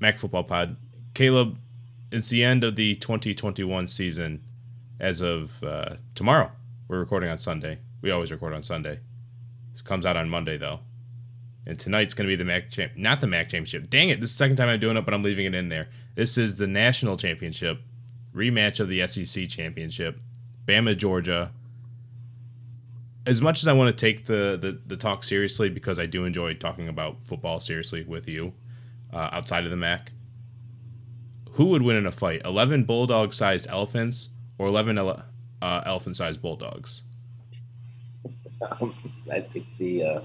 Mac Football Pod. Caleb, it's the end of the 2021 season as of uh, tomorrow. We're recording on Sunday. We always record on Sunday. This comes out on Monday, though. And tonight's going to be the MAC champ, not the MAC championship. Dang it! This is the second time I'm doing it, but I'm leaving it in there. This is the national championship rematch of the SEC championship. Bama, Georgia. As much as I want to take the, the, the talk seriously because I do enjoy talking about football seriously with you uh, outside of the MAC, who would win in a fight? 11 bulldog sized elephants or 11 ele- uh, elephant sized bulldogs? Um, I think the uh,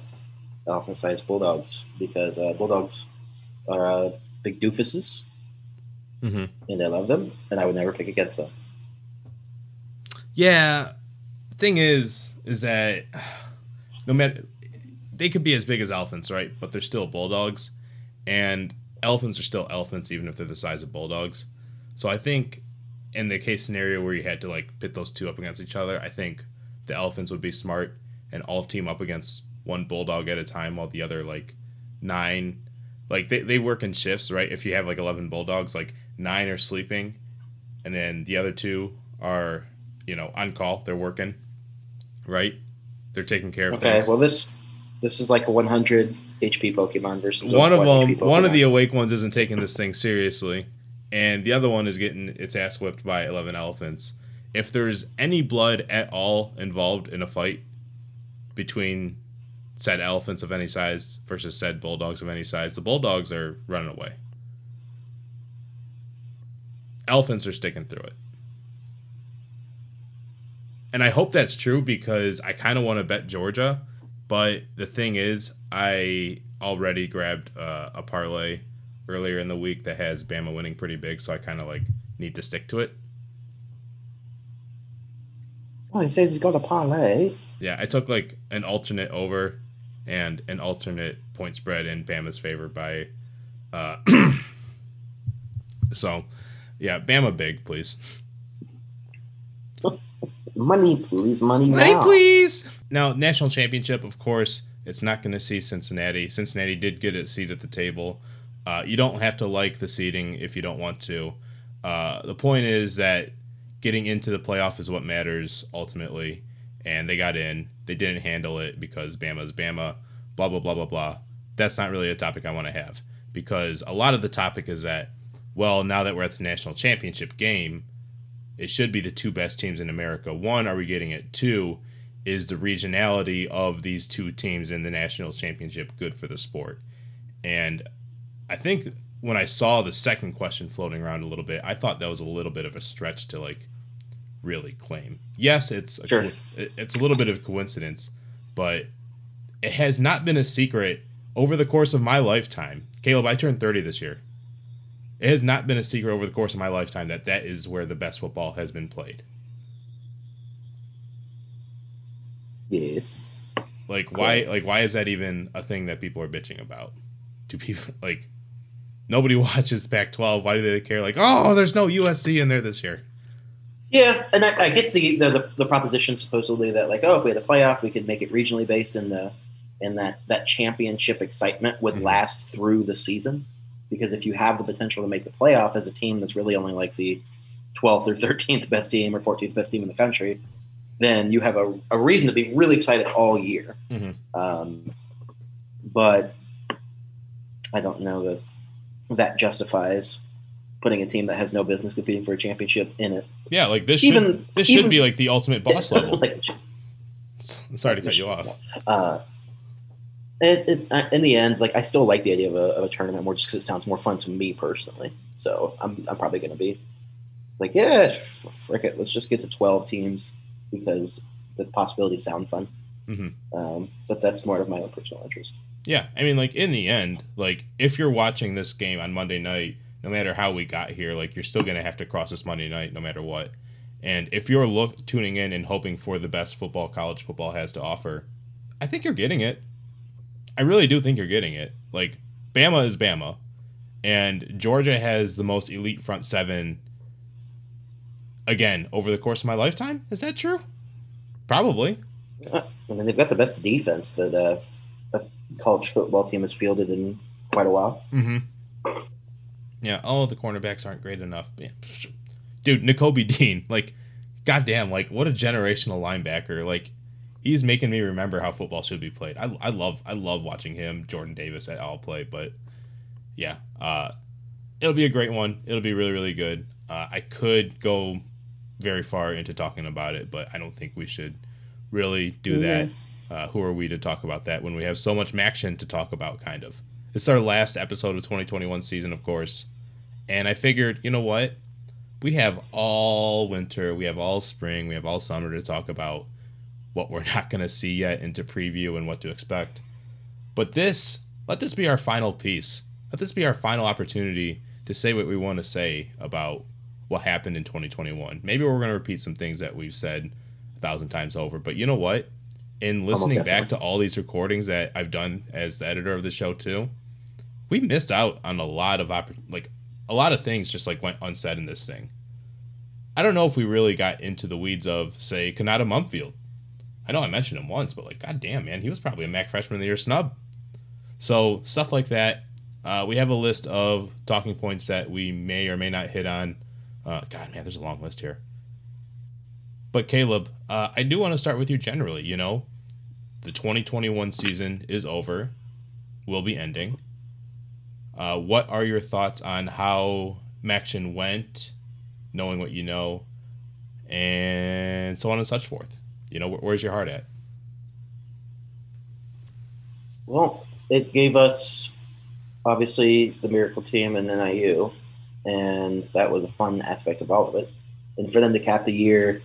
elephant-sized bulldogs because uh, bulldogs are uh, big doofuses, Mm-hmm. and I love them, and I would never pick against them. Yeah. Thing is, is that no matter they could be as big as elephants, right? But they're still bulldogs, and elephants are still elephants, even if they're the size of bulldogs. So I think in the case scenario where you had to like pit those two up against each other, I think the elephants would be smart and all team up against one bulldog at a time, while the other like nine, like they they work in shifts, right? If you have like eleven bulldogs, like nine are sleeping, and then the other two are you know on call, they're working, right? They're taking care of things. Okay, things. well this this is like a 100 HP Pokemon versus one of them one of the awake ones isn't taking this thing seriously and the other one is getting its ass whipped by 11 elephants. If there's any blood at all involved in a fight between said elephants of any size versus said bulldogs of any size the bulldogs are running away. Elephants are sticking through it. And i hope that's true because i kind of want to bet georgia but the thing is, I already grabbed uh, a parlay earlier in the week that has Bama winning pretty big, so I kind of like need to stick to it. Oh, he says he's got a parlay. Yeah, I took like an alternate over and an alternate point spread in Bama's favor by. Uh, so, yeah, Bama big, please. Money, please, money, Money, now. please. Now, national championship, of course, it's not going to see Cincinnati. Cincinnati did get a seat at the table. Uh, you don't have to like the seating if you don't want to. Uh, the point is that getting into the playoff is what matters ultimately, and they got in. They didn't handle it because Bama's Bama. Blah blah blah blah blah. That's not really a topic I want to have because a lot of the topic is that, well, now that we're at the national championship game, it should be the two best teams in America. One, are we getting it? Two, is the regionality of these two teams in the national championship good for the sport? And I think when I saw the second question floating around a little bit, I thought that was a little bit of a stretch to like really claim. Yes, it's a, Sure. it- it's a little bit of coincidence, but it has not been a secret over the course of my lifetime. Caleb, I turned 30 this year. It has not been a secret over the course of my lifetime that that is where the best football has been played. Yes. Like why like why is that even a thing that people are bitching about? Do people like nobody watches Pac-12? Why do they care? Like, oh, there's no USC in there this year. Yeah, and I, I get the, the, the the proposition supposedly that like, oh, if we had a playoff, we could make it regionally based in the in that that championship excitement would Mhm. last through the season. Because if you have the potential to make the playoff as a team that's really only like the 12th or 13th best team or 14th best team in the country, then you have a, a reason to be really excited all year. Mhm. Um, but I don't know that that justifies putting a team that has no business competing for a championship in it. Yeah, like this Even- should this even- should be like the ultimate boss level. Like, Sorry to cut you off. uh, it, it, in the end, like I still like the idea of a, of a tournament more just because it sounds more fun to me personally. So I'm, I'm probably going to be like, yeah, frick it, let's just get to 12 teams because the possibilities sound fun. Mhm. Um, but that's more of my own personal interest. Yeah, I mean, like in the end, like if you're watching this game on Monday night, no matter how we got here, like you're still gonna have to cross this Monday night, no matter what. And if you're look tuning in and hoping for the best football college football has to offer, I think you're getting it. I really do think you're getting it. Like Bama is Bama, and Georgia has the most elite front seven. Again, over the course of my lifetime, is that true? Probably. I mean, they've got the best defense that uh, a college football team has fielded in quite a while. Mm-hmm. Yeah. Oh, the cornerbacks aren't great enough. Dude, Nakobe Dean, like, goddamn, like, what a generational linebacker. Like, he's making me remember how football should be played. I, I love I love watching him, Jordan Davis at all play, but yeah, uh, it'll be a great one. It'll be really really good. Uh, I could go very far into talking about it, but I don't think we should really do yeah. that. Uh, who are we to talk about that when we have so much action to talk about? Kind of. This is our last episode of 2021 season, of course, and I figured, you know what, we have all winter, we have all spring, we have all summer to talk about what we're not going to see yet into preview and what to expect. But this, let this be our final piece. Let this be our final opportunity to say what we want to say about what happened in 2021. Maybe we're going to repeat some things that we've said a thousand times over, but you know what? In listening back to all these recordings that I've done as the editor of the show too, we missed out on a lot of oppor- like a lot of things just like went unsaid in this thing. I don't know if we really got into the weeds of say Konata Mumpfield I know I mentioned him once, but like, goddamn, man, he was probably a MAC Freshman of the Year snub. So stuff like that. Uh, we have a list of talking points that we may or may not hit on. Uh, God, man, there's a long list here. But Caleb, uh, I do want to start with you generally. You know, the 2021 season is over, will be ending. Uh, what are your thoughts on how MACtion went, knowing what you know, and so on and such forth? You know, where's your heart at? Well, it gave us obviously the miracle team and NIU, and that was a fun aspect of all of it. And for them to cap the year,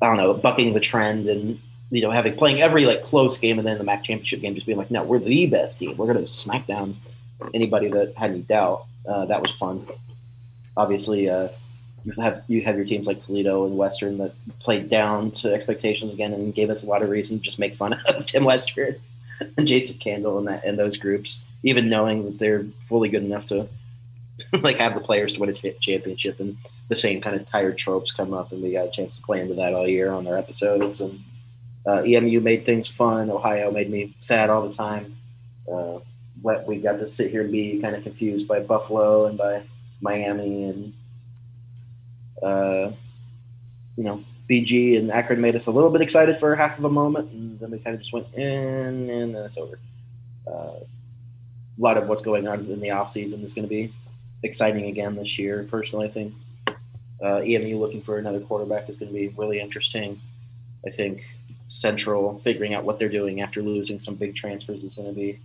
I don't know, bucking the trend and you know having playing every like close game and then the MAC championship game, just being like, no, we're the best team. We're going to smack down anybody that had any doubt. Uh, that was fun. Obviously, uh, you have you have your teams like Toledo and Western that played down to expectations again and gave us a lot of reason to just make fun of Tim Lester and Jason Candle and that and those groups, even knowing that they're fully good enough to like have the players to win a t- championship and the same kind of tired tropes come up and we got a chance to play into that all year on our episodes and uh, EMU made things fun. Ohio made me sad all the time. Uh, we got to sit here and be kind of confused by Buffalo and by Miami and uh, you know, BG and Akron made us a little bit excited for half of a moment, and then we kind of just went in, and then it's over. Uh, a lot of what's going on in the off season is going to be exciting again this year. Personally, I think uh, EMU looking for another quarterback is going to be really interesting. I think Central figuring out what they're doing after losing some big transfers is going to be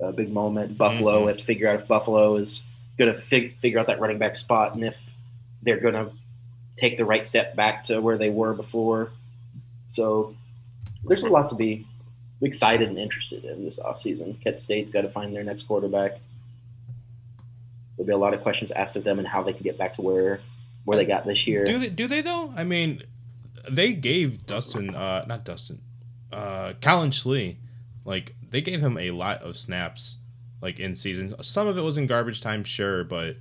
a big moment. Buffalo mm-hmm. have to figure out if Buffalo is going to fig- figure out that running back spot and if they're going to take the right step back to where they were before. So there's a lot to be excited and interested in this offseason. Kent State's got to find their next quarterback. There'll be a lot of questions asked of them and how they can get back to where where they got this year. Do they? Do they though? I mean, they gave Dustin, uh, not Dustin, uh, Colin Schlee, like they gave him a lot of snaps, like in season. Some of it was in garbage time, sure, but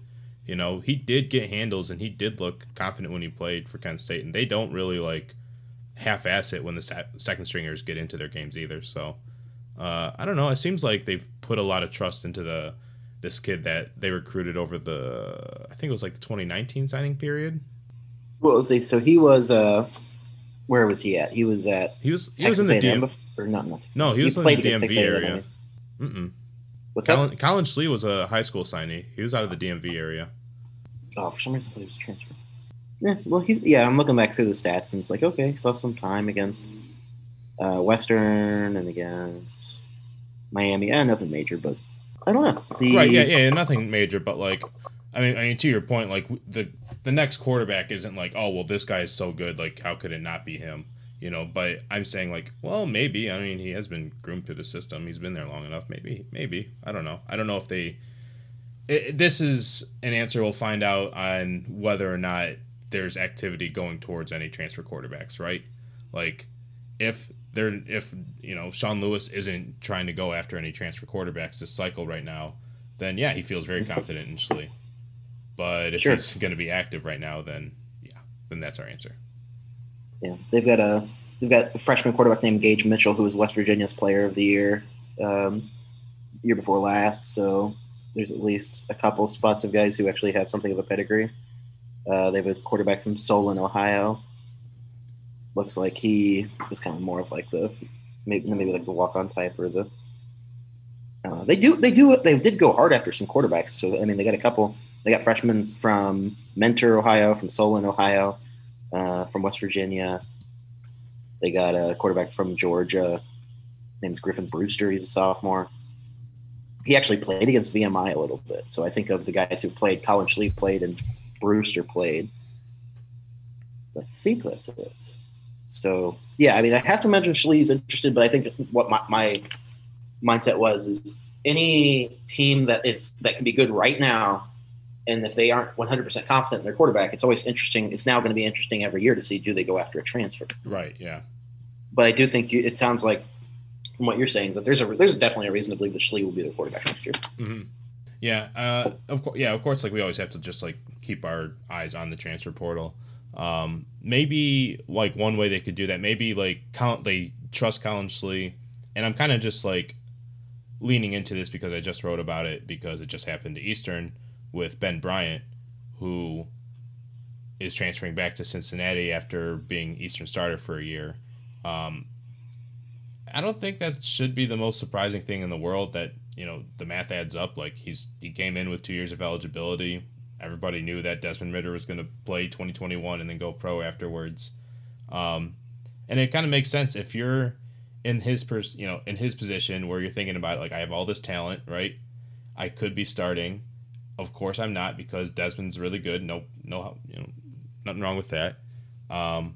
you know, he did get handles and he did look confident when he played for Kent State, and they don't really like half-ass it when the second stringers get into their games either. So uh, I don't know. It seems like they've put a lot of trust into the this kid that they recruited over the I think it was like the 2019 signing period. Well, see, so he was uh, where was he at? He was at he was he was in the DM, or not, not no he was he in the DMV area. Mm-mm. What's Colin, that? Colin Schlee was a high school signee. He was out of the DMV area. Oh, for some reason, I thought he was a transfer. Yeah, well, he's yeah. I'm looking back through the stats, and it's like okay, saw some time against uh, Western and against Miami. Yeah, nothing major, but I don't know. The, right? Yeah, yeah, nothing major, but like, I mean, I mean, to your point, like the the next quarterback isn't like, oh well, this guy is so good, like how could it not be him? You know but i'm saying like well maybe i mean he has been groomed through the system. He's been there long enough. Maybe maybe i don't know. I don't know if they it, this is an answer we'll find out on whether or not there's activity going towards any transfer quarterbacks right? Like if there if you know sean lewis isn't trying to go after any transfer quarterbacks this cycle right now then yeah he feels very confident in Schlee. but if sure. he's going to be active right now then yeah then that's our answer yeah, they've got a they've got a freshman quarterback named Gage Mitchell, who was West Virginia's Player of the Year um, year before last. So there's at least a couple spots of guys who actually have something of a pedigree. Uh, they have a quarterback from Solon, Ohio. Looks like he is kind of more of like the maybe maybe like the walk on type or the. Uh, they do they do they did go hard after some quarterbacks. So I mean they got a couple. They got freshmen from Mentor, Ohio, from Solon, Ohio, uh, from West Virginia. They got a quarterback from Georgia. Name's Griffin Brewster. He's a sophomore he actually played against VMI a little bit. So I think of the guys who played, Colin Schlee played, and Brewster played. I think that's it. So yeah, I mean, I have to mention Schlee's interested, but I think what my, my mindset was is any team that is that can be good right now, and if they aren't 100% confident in their quarterback, it's always interesting. It's now going to be interesting every year to see do they go after a transfer. Right. Yeah. But I do think you, it sounds like from what you're saying that there's a there's definitely a reason to believe that Schlee will be the quarterback next year. Mm-hmm. Yeah, uh, of course. Yeah, of course. Like we always have to just like keep our eyes on the transfer portal. Um, maybe like one way they could do that. Maybe like count they trust Colin Schlee, and I'm kind of just like leaning into this because I just wrote about it because it just happened to Eastern with Ben Bryant, who is transferring back to Cincinnati after being Eastern starter for a year. Um, I don't think that should be the most surprising thing in the world that, you know, the math adds up. Like he's he came in with two years of eligibility. Everybody knew that Desmond Ridder was going to play 2021 and then go pro afterwards. Um, and it kind of makes sense if you're in his pers- you know, in his position where you're thinking about like I have all this talent, right? I could be starting. Of course I'm not because Desmond's really good. No no you know, nothing wrong with that. Um,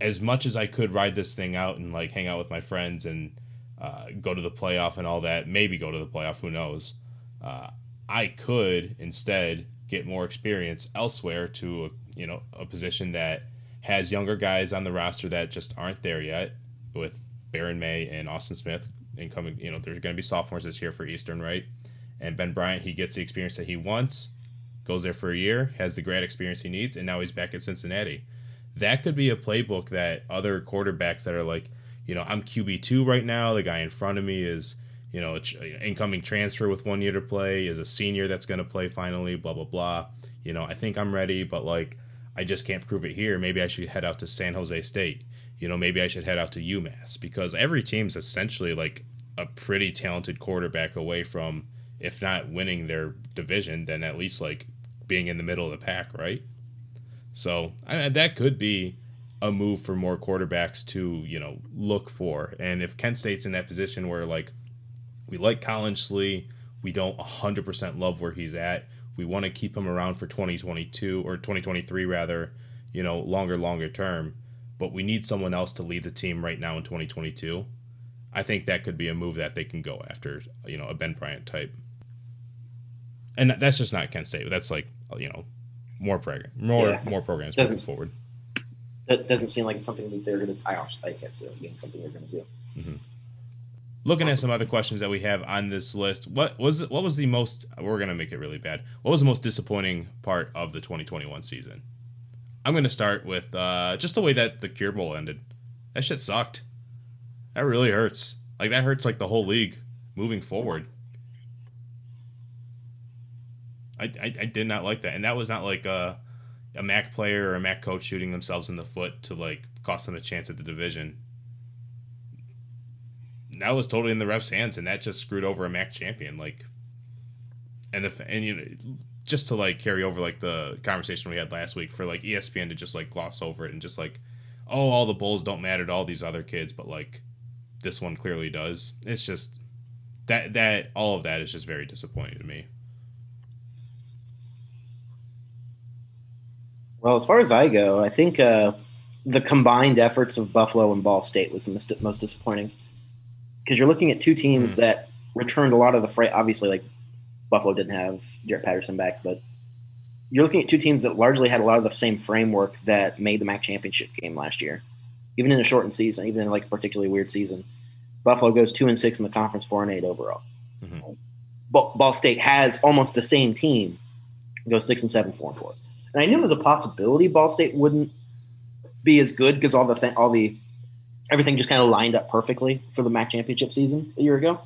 as much as I could ride this thing out and like hang out with my friends and uh, go to the playoff and all that, maybe go to the playoff, who knows? Uh, I could instead get more experience elsewhere to a, you know a position that has younger guys on the roster that just aren't there yet with Baron May and Austin Smith incoming. You know, there's going to be sophomores this year for Eastern, right? And Ben Bryant, he gets the experience that he wants, goes there for a year, has the grad experience he needs, and now he's back at Cincinnati that could be a playbook that other quarterbacks that are like, you know, I'm QB two right now. The guy in front of me is, you know, uh, incoming transfer with one year to play, is a senior that's going to play finally. Blah blah blah. You know, I think I'm ready, but like, I just can't prove it here. Maybe I should head out to San Jose State. You know, maybe I should head out to UMass because every team's essentially like a pretty talented quarterback away from, if not winning their division, then at least like being in the middle of the pack, right? So I, that could be a move for more quarterbacks to you know look for. And if Kent State's in that position where like we like Colin Schlee, we don't 100% love where he's at. We want to keep him around for 2022 or 2023 rather, you know, longer longer term. But we need someone else to lead the team right now in 2022. I think that could be a move that they can go after, you know, a Ben Bryant type. And that's just not Kent State. That's like, you know, more program, more yeah. more programs moving forward. That doesn't seem like it's something that they're going to. I, I can't see it being something they're going to do. Mm-hmm. Looking at some other questions that we have on this list, what was what was the most? We're going to make it really bad. What was the most disappointing part of the 2021 season? I'm going to start with uh, just the way that the Cure Bowl ended. That shit sucked. That really hurts. Like that hurts like the whole league moving forward. I, I, I did not like that, and that was not like a a MAC player or a MAC coach shooting themselves in the foot to like cost them a chance at the division. That was totally in the refs' hands, and that just screwed over a MAC champion. Like, and the and you know just to like carry over like the conversation we had last week for like ESPN to just like gloss over it and just like, oh, all the bulls don't matter to all these other kids, but like this one clearly does. It's just that that all of that is just very disappointing to me. Well, as far as I go, I think uh, the combined efforts of Buffalo and Ball State was the most, most disappointing because you're looking at two teams mm that returned a lot of the freight. Obviously, like Buffalo didn't have Jaret Patterson back, but you're looking at two teams that largely had a lot of the same framework that made the MAC championship game last year, even in a shortened season, even in like a particularly weird season. Buffalo goes two and six in the conference, four and eight overall. Mm-hmm. Ball State has almost the same team, goes six and seven, four and four. And I knew it was a possibility Ball State wouldn't be as good because all the th- all the everything just kind of lined up perfectly for the MAC championship season a year ago.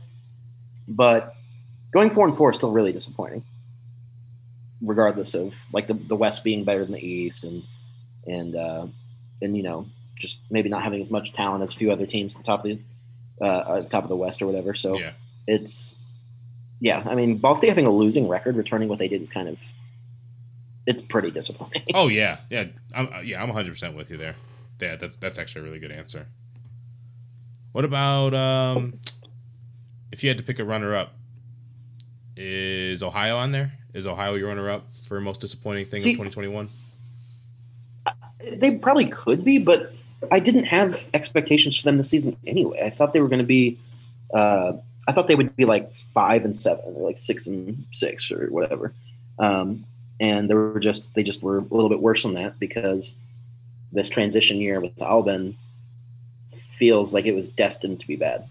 But going four and four is still really disappointing, regardless of like the, the West being better than the East and and uh, and you know just maybe not having as much talent as a few other teams at the top of the uh, at the top of the West or whatever. So Yeah. it's yeah. I mean, Ball State having a losing record, returning what they did is kind of it's pretty disappointing. Oh yeah, yeah, I'm uh, yeah, I'm 100 percent with you there. Yeah, that's that's actually a really good answer. What about um, if you had to pick a runner-up? Is Ohio on there? Is Ohio your runner-up for most disappointing thing See- of 2021? they probably could be, but I didn't have expectations for them this season anyway. I thought they were going to be, uh, I thought they would be like five and seven, or like six and six, or whatever. Um, and they were just they just were a little bit worse than that because this transition year with Albin feels like it was destined to be bad,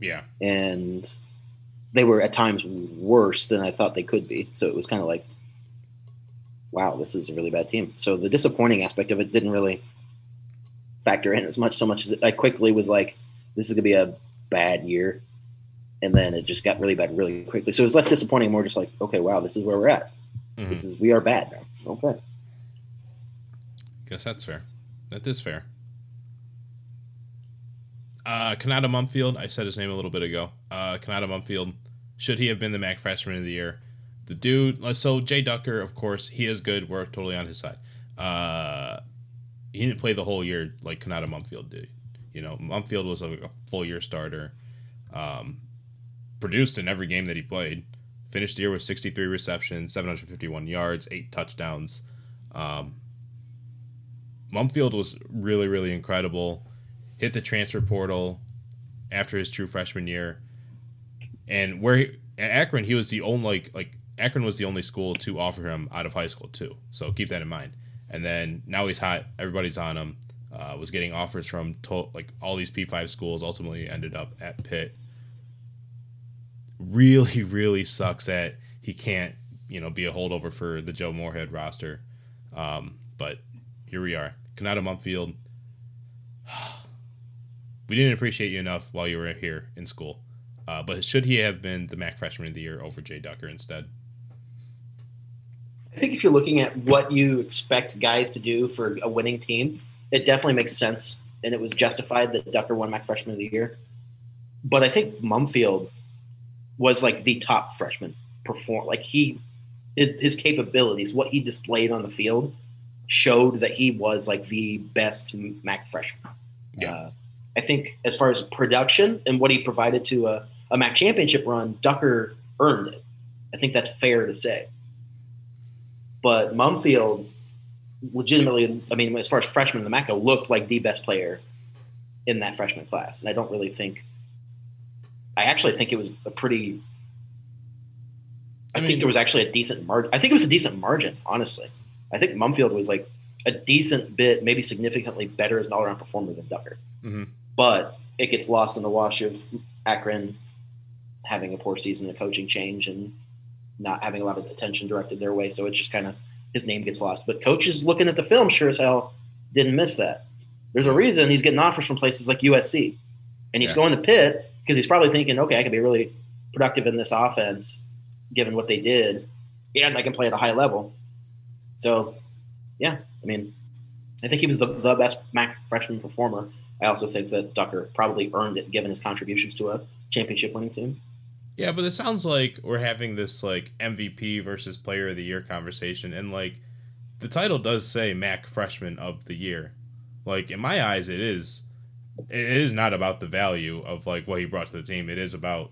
Yeah, and they were at times worse than I thought they could be. So it was kind of like, wow, this is a really bad team. So the disappointing aspect of it didn't really factor in as much, so much as I quickly was like, this is gonna be a bad year, and then it just got really bad really quickly. So it was less disappointing, more just like, okay, wow, this is where we're at. Mhm. This is we are bad now. Okay. guess that's fair. That is fair. Uh, Konata Mumpfield, I said his name a little bit ago. Uh, Konata Mumpfield, should he have been the MAC Freshman of the Year? The dude, uh, so Jay Ducker, of course, he is good. We're totally on his side. Uh, he didn't play the whole year like Konata Mumpfield did. You know, Mumpfield was a, a full year starter, um, produced in every game that he played. Finished the year with 63 receptions, 751 yards, eight touchdowns. Um, Mumpfield was really, really incredible. Hit the transfer portal after his true freshman year, and where he, at Akron, he was the only like like Akron was the only school to offer him out of high school too. So keep that in mind. And then now he's hot. Everybody's on him. Uh, was getting offers from to- like all these P five schools. Ultimately, ended up at Pitt. Really, really sucks that he can't you know be a holdover for the Joe Moorhead roster. Um, but here we are. Konata Mumpfield. We didn't appreciate you enough while you were here in school. Uh, but should he have been the MAC Freshman of the Year over Jay Ducker instead? I think if you're looking at what you expect guys to do for a winning team, it definitely makes sense, and it was justified that Ducker won MAC Freshman of the Year. But I think Mumpfield was like the top freshman perform. Like he, his, capabilities, what he displayed on the field, showed that he was like the best MAC freshman. Yeah. Uh, I think as far as production and what he provided to a, a MAC championship run, Ducker earned it. I think that's fair to say. But Mumpfield, legitimately, I mean, as far as freshman in the MAC, looked like the best player in that freshman class. And I don't really think, I actually think it was a pretty, I, I mean- think there was actually a decent margin. I think it was a decent margin, honestly. I think Mumpfield was like a decent bit, maybe significantly better as an all around performer than Ducker. Mhm. But it gets lost in the wash of Akron having a poor season, a coaching change, and not having a lot of attention directed their way. So it just kind of his name gets lost. But coaches looking at the film sure as hell didn't miss that. There's a reason he's getting offers from places like USC, and he's Yeah. going to Pitt because he's probably thinking, okay, I can be really productive in this offense, given what they did, and I can play at a high level. So, yeah, I mean, I think he was the, the best MAC freshman performer. I also think that Ducker probably earned it given his contributions to a championship winning team. Yeah, but it sounds like we're having this like MVP versus Player of the Year conversation, and like the title does say MAC Freshman of the Year. Like in my eyes, it is. It is not about the value of like what he brought to the team. It is about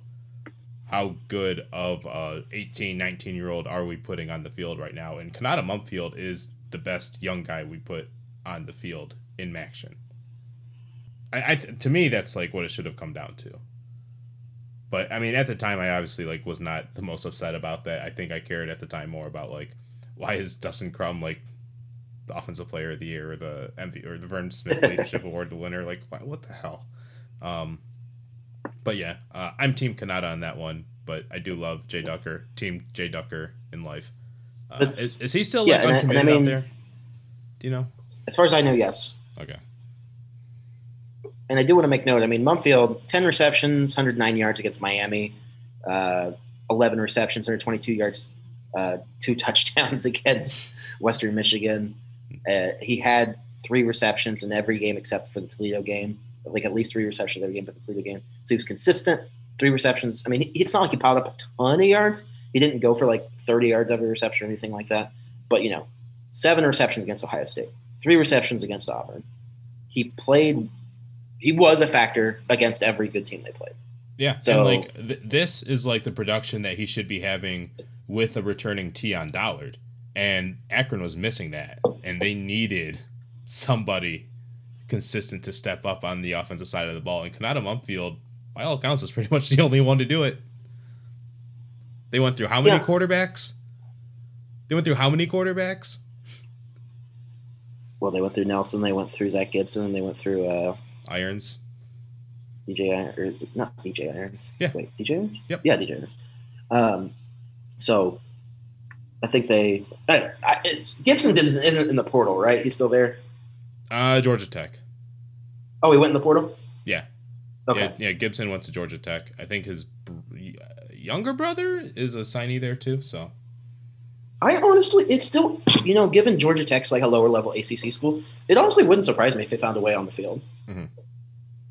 how good of a 18, 19 year old are we putting on the field right now. And Konata Mumpfield is the best young guy we put on the field in MACtion. I, I to me that's like what it should have come down to. But I mean, at the time, I obviously like was not the most upset about that. I think I cared at the time more about like why is Dustin Crum like the offensive player of the year or the MV or the Vern Smith Leadership Award the winner? Like what, what the hell? Um, but yeah, uh, I'm Team Konata on that one. But I do love Jay Ducker, Team Jay Ducker in life. Uh, is, is he still yeah, like and I- and I uncommitted mean- out there? Do you know? As far as I know, yes. Okay. and I do want to make note. I mean, Mumpfield, ten receptions, 109 yards against Miami. Uh, 11 receptions, 122 yards, uh, two touchdowns against Western Michigan. Uh, he had three receptions in every game except for the Toledo game, like at least three receptions every game but the Toledo game. So he was consistent, three receptions. I mean, it's not like he piled up a ton of yards. He didn't go for like 30 yards every reception or anything like that. But, you know, seven receptions against Ohio State, three receptions against Auburn. He played, he was a factor against every good team they played. Yeah. So, like, th- this is like the production that he should be having with a returning T on Dollard. And Akron was missing that. And they needed somebody consistent to step up on the offensive side of the ball. And Konata Mumpfield, by all accounts, was pretty much the only one to do it. They went through how many yeah. quarterbacks? They went through how many quarterbacks? Well, they went through Nelson, they went through Zach Gibson, they went through uh, Irons. DJ Irons, or is it not DJ Irons? Yeah. Wait, DJ Irons? Yep. Yeah, DJ Irons. Um, so I think they. I, I, Gibson did in, in, the portal, right? He's still there. Uh, Georgia Tech. Oh, he went in the portal. Yeah. Okay. Yeah, yeah, Gibson went to Georgia Tech. I think his younger brother is a signee there too. So. I honestly, it's still, you know, given Georgia Tech's like a lower level ACC school, it honestly wouldn't surprise me if they found a way on the field. Mm-hmm.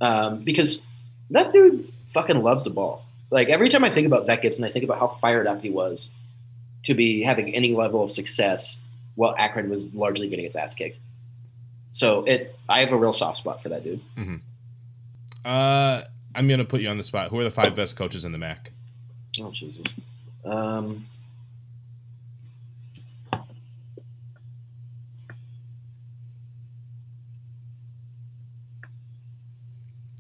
Um, because that dude fucking loves the ball. Like every time I think about Zach Gibson, I think about how fired up he was to be having any level of success while Akron was largely getting its ass kicked. So it, I have a real soft spot for that dude. Mm-hmm. Uh, I'm gonna put you on the spot. Who are the five best coaches in the MAC? Oh Jesus. Um,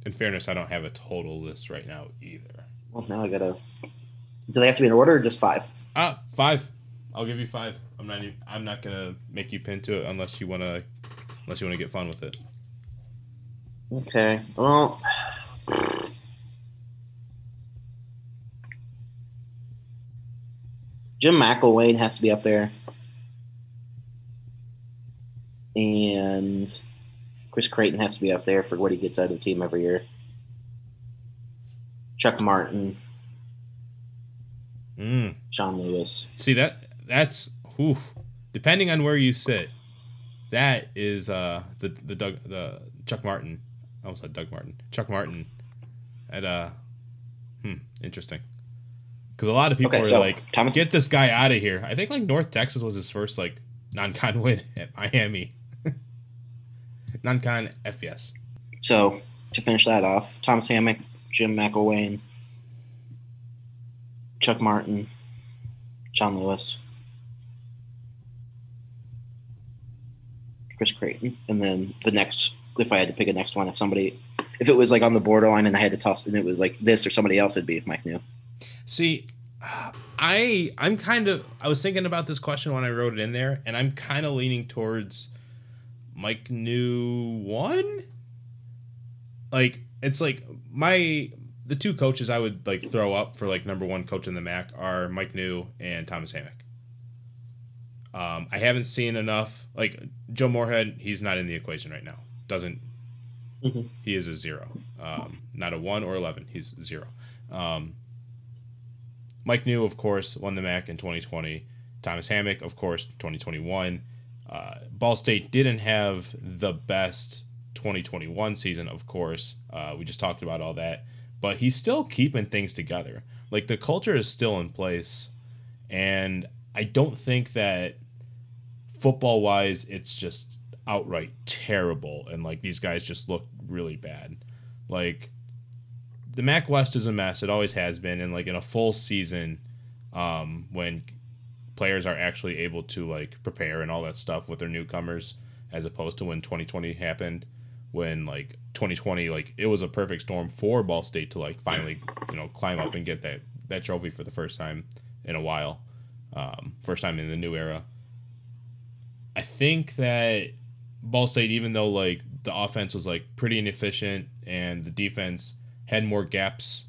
in fairness, I don't have a total list right now either. Well, now I gotta. Do they have to be in order or just five? Ah, five. I'll give you five. I'm not. Even, I'm not gonna make you pin to it unless you wanna, unless you wanna get fun with it. Okay. Well. Jim McElwain has to be up there. And Chris Creighton has to be up there for what he gets out of the team every year. Chuck Martin. Mm. Sean Lewis. See that that's oof. Depending on where you sit, that is uh the the Doug the Chuck Martin. I almost said Doug Martin. Chuck Martin. At uh hmm, interesting. Because a lot of people okay, are so like, Thomas- get this guy out of here. I think like North Texas was his first like non-con win at Miami. non-con FBS. So to finish that off, Thomas Hammock, Jim McElwain, Chuck Martin, Sean Lewis, Chris Creighton, and then the next, if I had to pick a next one, if somebody, if it was like on the borderline and I had to toss, and it was like this or somebody else, it'd be Mike Neu. See, I I'm kind of I was thinking about this question when I wrote it in there, and I'm kind of leaning towards Mike Neu one. Like it's like my the two coaches I would like throw up for like number one coach in the MAC are Mike Neu and Thomas Hammock. Um, I haven't seen enough. Like Joe Moorhead, he's not in the equation right now. Doesn't mm-hmm. he is a zero, um, not a one or eleven. He's zero. Um, Mike Neu, of course, won the MAC in 2020. Thomas Hammock, of course, 2021. Uh, Ball State didn't have the best 2021 season, of course. Uh, we just talked about all that. But he's still keeping things together. Like the culture is still in place. And I don't think that football wise, it's just outright terrible. And like these guys just look really bad. Like the MAC West is a mess. It always has been. And like in a full season, um, when players are actually able to like prepare and all that stuff with their newcomers, as opposed to when 2020 happened, when like 2020 like it was a perfect storm for Ball State to like finally you know climb up and get that that trophy for the first time in a while, um, first time in the new era. I think that Ball State, even though like the offense was like pretty inefficient and the defense had more gaps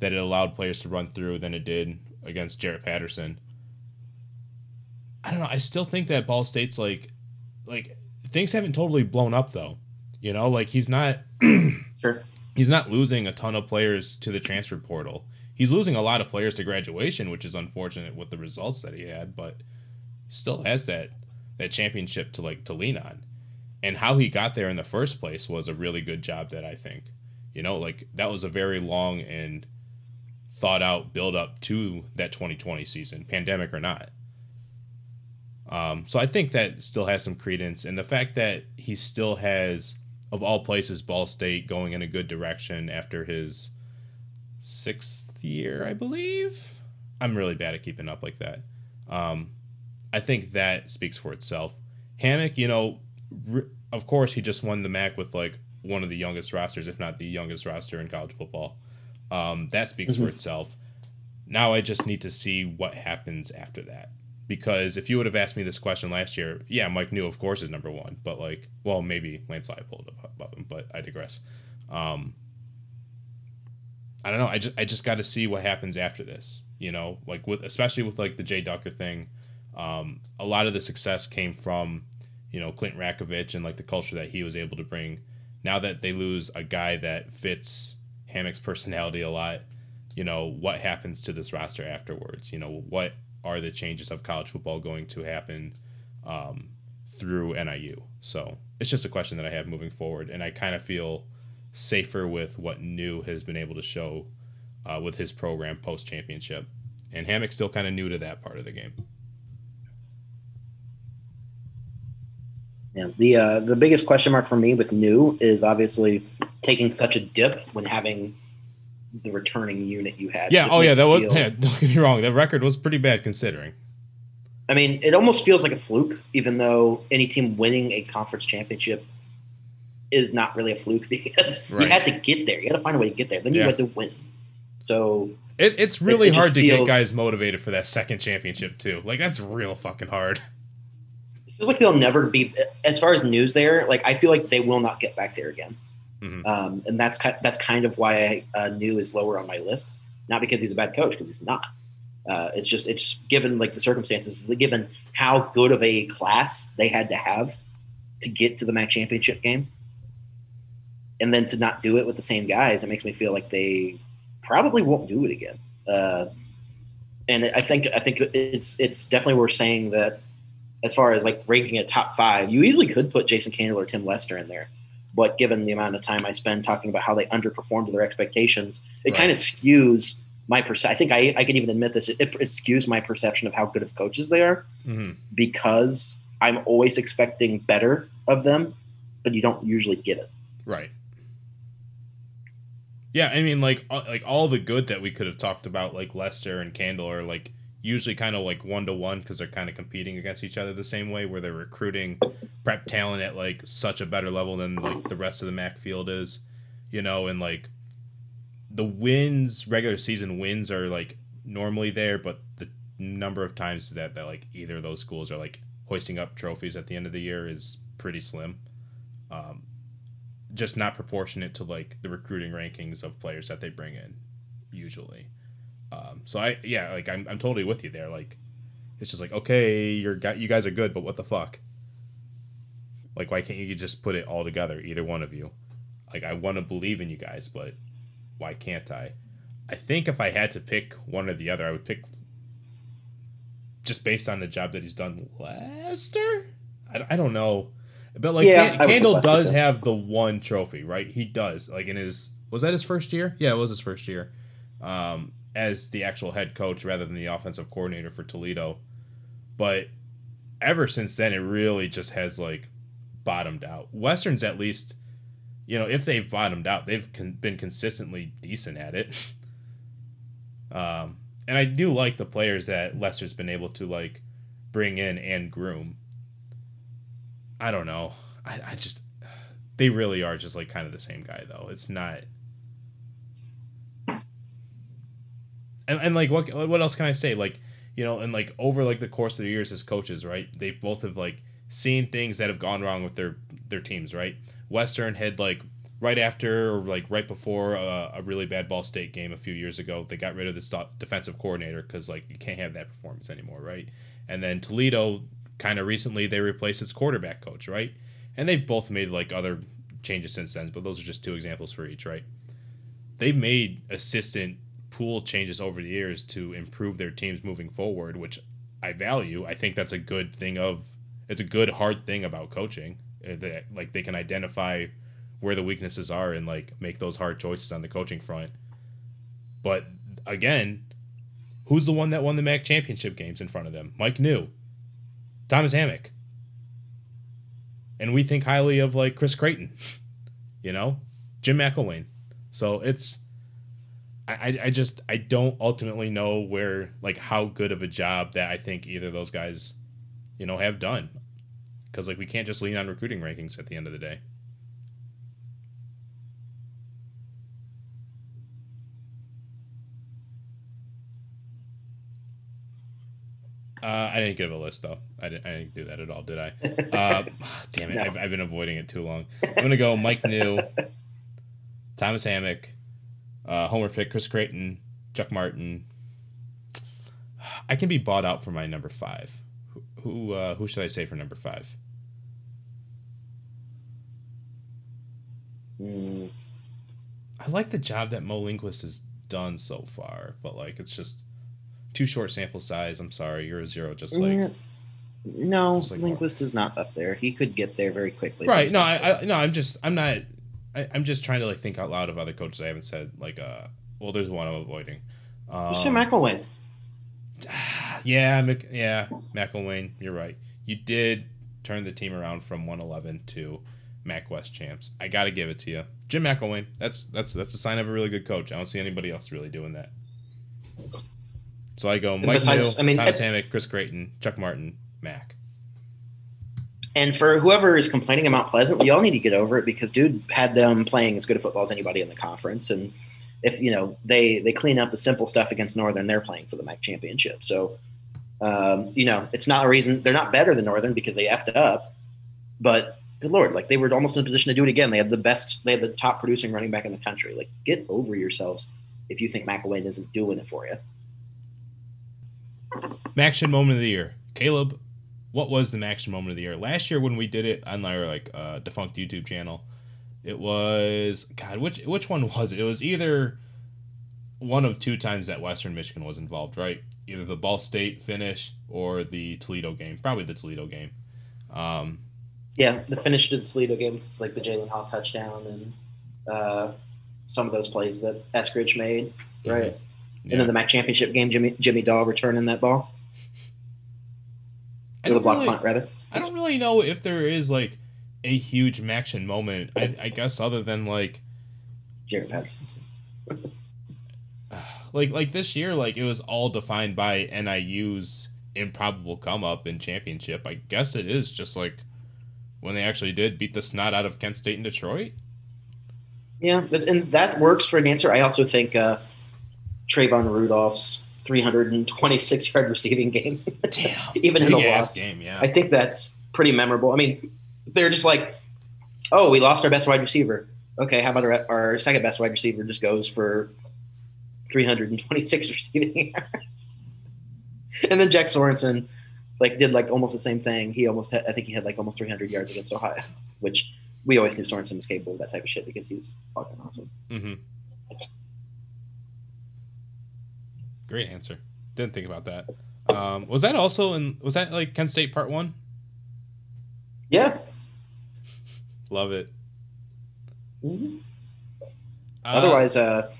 that it allowed players to run through than it did against Jaret Patterson. I don't know. I still think that Ball State's like, like things haven't totally blown up though. You know, like he's not. sure. He's not losing a ton of players to the transfer portal. he's losing a lot of players to graduation, which is unfortunate with the results that he had, but still has that that championship to like to lean on. And how he got there in the first place was a really good job that I think. You know, like that was a very long and thought out build up to that 2020 season, pandemic or not. Um, so I think that still has some credence, and the fact that he still has, of all places, Ball State going in a good direction after his sixth year, I believe. I'm really bad at keeping up like that. Um, I think that speaks for itself. Hammock, you know, r- of course, he just won the MAC with like one of the youngest rosters, if not the youngest roster in college football. Um, that speaks mm-hmm. for itself. Now I just need to see what happens after that. Because if you would have asked me this question last year, yeah, Mike Neu, of course, is number one. But like, well, maybe Lance Leipold above him, but I digress. Um, I don't know. I just I just got to see what happens after this. You know, like with especially with like the Jay Ducker thing. Um, a lot of the success came from, you know, Clint Ratkovich and like the culture that he was able to bring. Now that they lose a guy that fits Hammock's personality a lot, you know, what happens to this roster afterwards? You know, what are the changes of college football going to happen um, through NIU? So it's just a question that I have moving forward, and I kind of feel safer with what Neu has been able to show uh, with his program post championship. And Hammock's still kind of new to that part of the game. Yeah, the uh, the biggest question mark for me with Neu is obviously taking such a dip when having the returning unit you had. Yeah, oh yeah, that was. Feel, yeah, don't get me wrong, that record was pretty bad considering. I mean, it almost feels like a fluke, even though any team winning a conference championship is not really a fluke because right. you had to get there. You had to find a way to get there. Then you yeah. had to win. So it, it's really it, it hard to feels, get guys motivated for that second championship too. Like that's real fucking hard. It feels like they'll never be. As far as news there, like I feel like they will not get back there again. Mm-hmm. Um, and that's kind, that's kind of why I uh, Neu is lower on my list. Not because he's a bad coach, because he's not. Uh, it's just it's given like the circumstances, given how good of a class they had to have to get to the MAC championship game and then to not do it with the same guys, it makes me feel like they probably won't do it again. Uh, and I think I think it's it's definitely worth saying that as far as like ranking a top five, you easily could put Jason Candle or Tim Lester in there. But given the amount of time I spend talking about how they underperformed to their expectations, it right. kind of skews my perception. I think I, I can even admit this. It, it, skews my perception of how good of coaches they are mm-hmm. because I'm always expecting better of them, but you don't usually get it. Right. Yeah, I mean, like, uh, like all the good that we could have talked about, like Lester and Candle, are like usually kind of like one to one because they're kind of competing against each other the same way, where they're recruiting prep talent at like such a better level than like the rest of the MAC field is, you know, and like the wins, regular season wins are like normally there, but the number of times that that like either of those schools are like hoisting up trophies at the end of the year is pretty slim. Um, just not proportionate to like the recruiting rankings of players that they bring in usually. Um, so I yeah like I'm I'm totally with you there like it's just like okay you're you guys are good but what the fuck like why can't you just put it all together either one of you like I want to believe in you guys but why can't I I think if I had to pick one or the other I would pick just based on the job that he's done Lester I, I don't know but like yeah, Can- Candle does have the one trophy, right? He does. Like in his was that his first year? Yeah, it was his first year. Um, as the actual head coach rather than the offensive coordinator for Toledo. But ever since then it really just has like bottomed out. Westerns at least you know, if they've bottomed out, they've con- been consistently decent at it. um, and I do like the players that Lester's been able to like bring in and groom. I don't know. I, I just they really are just like kind of the same guy though. It's not. And, and like what what else can I say? Like you know, and like over like the course of the years as coaches, right? They've both have like seen things that have gone wrong with their their teams, right? Western had like right after or like right before a, a really bad Ball State game a few years ago, they got rid of the defensive coordinator because like you can't have that performance anymore, right? And then Toledo kind of recently they replaced its quarterback coach, right? And they've both made like other changes since then, but those are just two examples for each, right? They've made assistant pool changes over the years to improve their teams moving forward, which I value. I think that's a good thing of it's a good hard thing about coaching. uh, That like they can identify where the weaknesses are and like make those hard choices on the coaching front. But again, who's the one that won the MAC championship games in front of them? Mike Neu, Thomas Hammock. And we think highly of like Chris Creighton, you know, Jim McElwain. So it's I, I just I don't ultimately know where like how good of a job that I think either of those guys, you know, have done. Because like we can't just lean on recruiting rankings at the end of the day. Uh, I didn't give a list though. I didn't, I didn't do that at all, did I? Uh, damn it! No. I've, I've been avoiding it too long. I'm gonna go Mike Neu, Thomas Hammock, uh, Homer Pick, Chris Creighton, Chuck Martin. I can be bought out for my number five. Who who, uh, who should I say for number five? Mm, I like the job that Mo Linguist has done so far, but like it's just too short sample size. I'm sorry, you're a zero. Just like mm, no, Just like Linguist is not up there. He could get there very quickly. right. No, I, I no, I'm just I'm not. I, I'm just trying to like think out loud of other coaches I haven't said. Like, uh, well, there's one I'm avoiding. Um, Jim McElwain. yeah, Mc, yeah, McElwain, you're right. You did turn the team around from 111 to Mac West champs. I got to give it to you, Jim McElwain. That's that's that's a sign of a really good coach. I don't see anybody else really doing that. So I go Mike besides- Neu, I mean, Thomas it- Hammock, Chris Creighton, Chuck Martin, Mac. And for whoever is complaining about Pleasant, you all need to get over it because dude had them playing as good a football as anybody in the conference. And if you know they they clean up the simple stuff against Northern, they're playing for the MAC championship. So um, you know it's not a reason they're not better than Northern because they effed up. But good lord, like they were almost in a position to do it again. They had the best, they had the top producing running back in the country. Like get over yourselves if you think McElwain isn't doing it for you. MACtion moment of the year. Caleb, what was the MACtion moment of the year? Last year when we did it on our like uh, defunct YouTube channel, it was God. Which which one was it? It was either one of two times that Western Michigan was involved, right? Either the Ball State finish or the Toledo game. Probably the Toledo game. Um, Yeah, the finish to the Toledo game, like the Jalen Hall touchdown and uh, some of those plays that Eskridge made, right? yeah. And then the MAC championship game, Jimmy Jimmy Daw returning that ball, the block really- punt rather. I don't really know if there is like a huge MACtion moment. I, I guess other than like Jaret Patterson. like like this year, like it was all defined by NIU's improbable come up in championship. I guess it is just like when they actually did beat the snot out of Kent State and Detroit. Yeah, but- and that works for an answer. I also think uh, Trayvon Rudolph's 326 yard receiving game, Damn, even in a loss, game, yeah. I think that's pretty memorable. I mean, they're just like, oh, we lost our best wide receiver. Okay, how about our, our second best wide receiver just goes for 326 receiving yards? and then Jack Sorenson like did like almost the same thing. He almost had, I think he had like almost 300 yards against Ohio, which we always knew Sorenson was capable of that type of shit because he's fucking awesome. hmm Great answer. Didn't think about that. Um, was that also in? Was that like Kent State Part One? Yeah. Love it. Mhm. Uh, Otherwise, uh,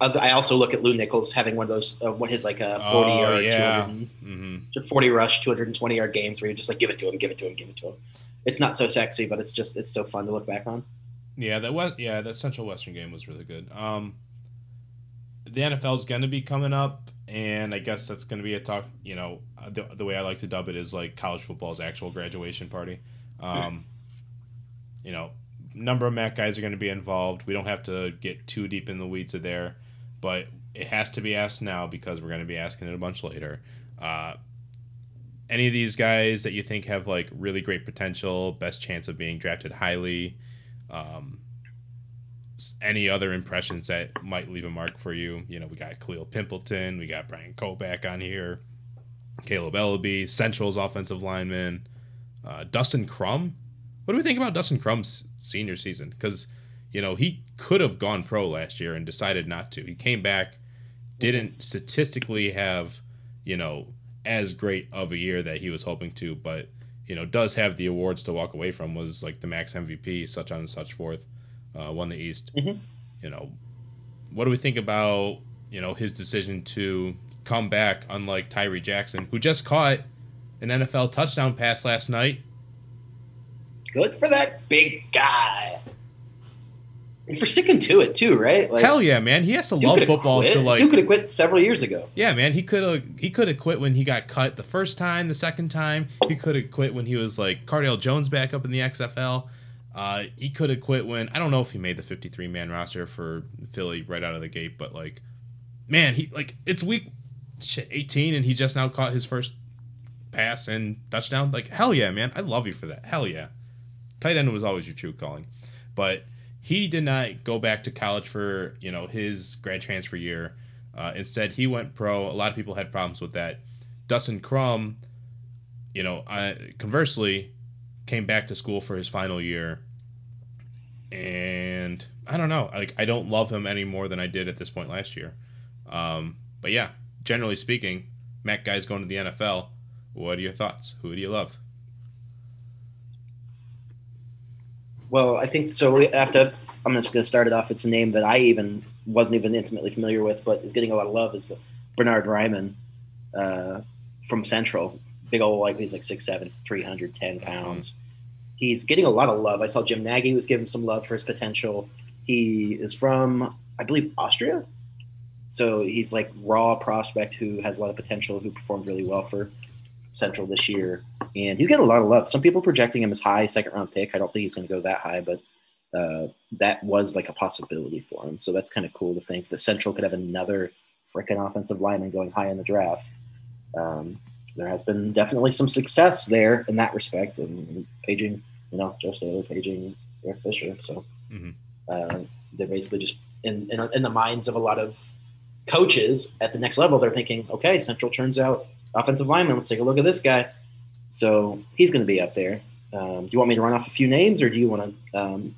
I also look at Lew Nichols having one of those, uh, what his like a 40 Oh, yard, yeah. 200 mhm. 40 rush, 220 yard games where you're just like, give it to him, give it to him, give it to him. It's not so sexy, but it's just, it's so fun to look back on. Yeah, that was yeah, that Central Western game was really good. Um, the NFL is going to be coming up, and I guess that's going to be a talk. You know, the, the way I like to dub it is like college football's actual graduation party. Um, you know, number of MAC guys are going to be involved. We don't have to get too deep in the weeds of there, but it has to be asked now because we're going to be asking it a bunch later. Uh, any of these guys that you think have like really great potential, best chance of being drafted highly, um, any other impressions that might leave a mark for you? You know, we got Khalil Pimpleton, we got Brian Koback on here, Kaleb Eleby, Central's offensive lineman, uh, Dustin Crum. What do we think about Dustin Crum's senior season? Because you know he could have gone pro last year and decided not to. He came back didn't statistically have, you know, as great of a year that he was hoping to, but you know, does have the awards to walk away from. Was like the max MVP, such on and such forth. Uh, won the East. Mhm. You know, what do we think about you know his decision to come back, unlike Tyree Jackson, who just caught an NFL touchdown pass last night? Good for that big guy. And for sticking to it too, right? Like, Hell yeah, man! He has to Duke love football quit. to like. Duke could have quit several years ago. Yeah, man, he could have he could have quit when he got cut the first time, the second time. He could have quit when he was like Cardale Jones back up in the XFL. Uh, he could have quit when I don't know if he made the 53 man roster for Philly right out of the gate, but like, man, he like it's week shit 18 and he just now caught his first pass and touchdown. Like hell yeah, man, I love you for that. Hell yeah, tight end was always your true calling, but he did not go back to college for you know his grad transfer year. Uh, instead, he went pro. A lot of people had problems with that. Dustin Crum, you know, uh, conversely, came back to school for his final year, and I don't know. Like, I don't love him any more than I did at this point last year. Um, but yeah, generally speaking, Mac guy's going to the NFL. What are your thoughts? Who do you love? Well, I think so. We have to. I'm just going to start it off. It's a name that I even wasn't even intimately familiar with, but is getting a lot of love. Is Bernhard Raimann uh, from Central? Big old like he's like 6'7", 310 pounds. He's getting a lot of love. I saw Jim Nagy was giving some love for his potential. He is from, I believe, Austria. So he's like raw prospect who has a lot of potential, who performed really well for Central this year, and he's getting a lot of love. Some people projecting him as high second round pick. I don't think he's going to go that high, but uh, that was like a possibility for him. So that's kind of cool to think that Central could have another freaking offensive lineman going high in the draft. Um, there has been definitely some success there in that respect, and, and you know, Joe Staley paging Eric Fisher. So Mhm. uh, they're basically just in, in in the minds of a lot of coaches at the next level. They're thinking, okay, Central turns out offensive lineman. Let's take a look at this guy. So he's going to be up there. Um, do you want me to run off a few names, or do you want to um,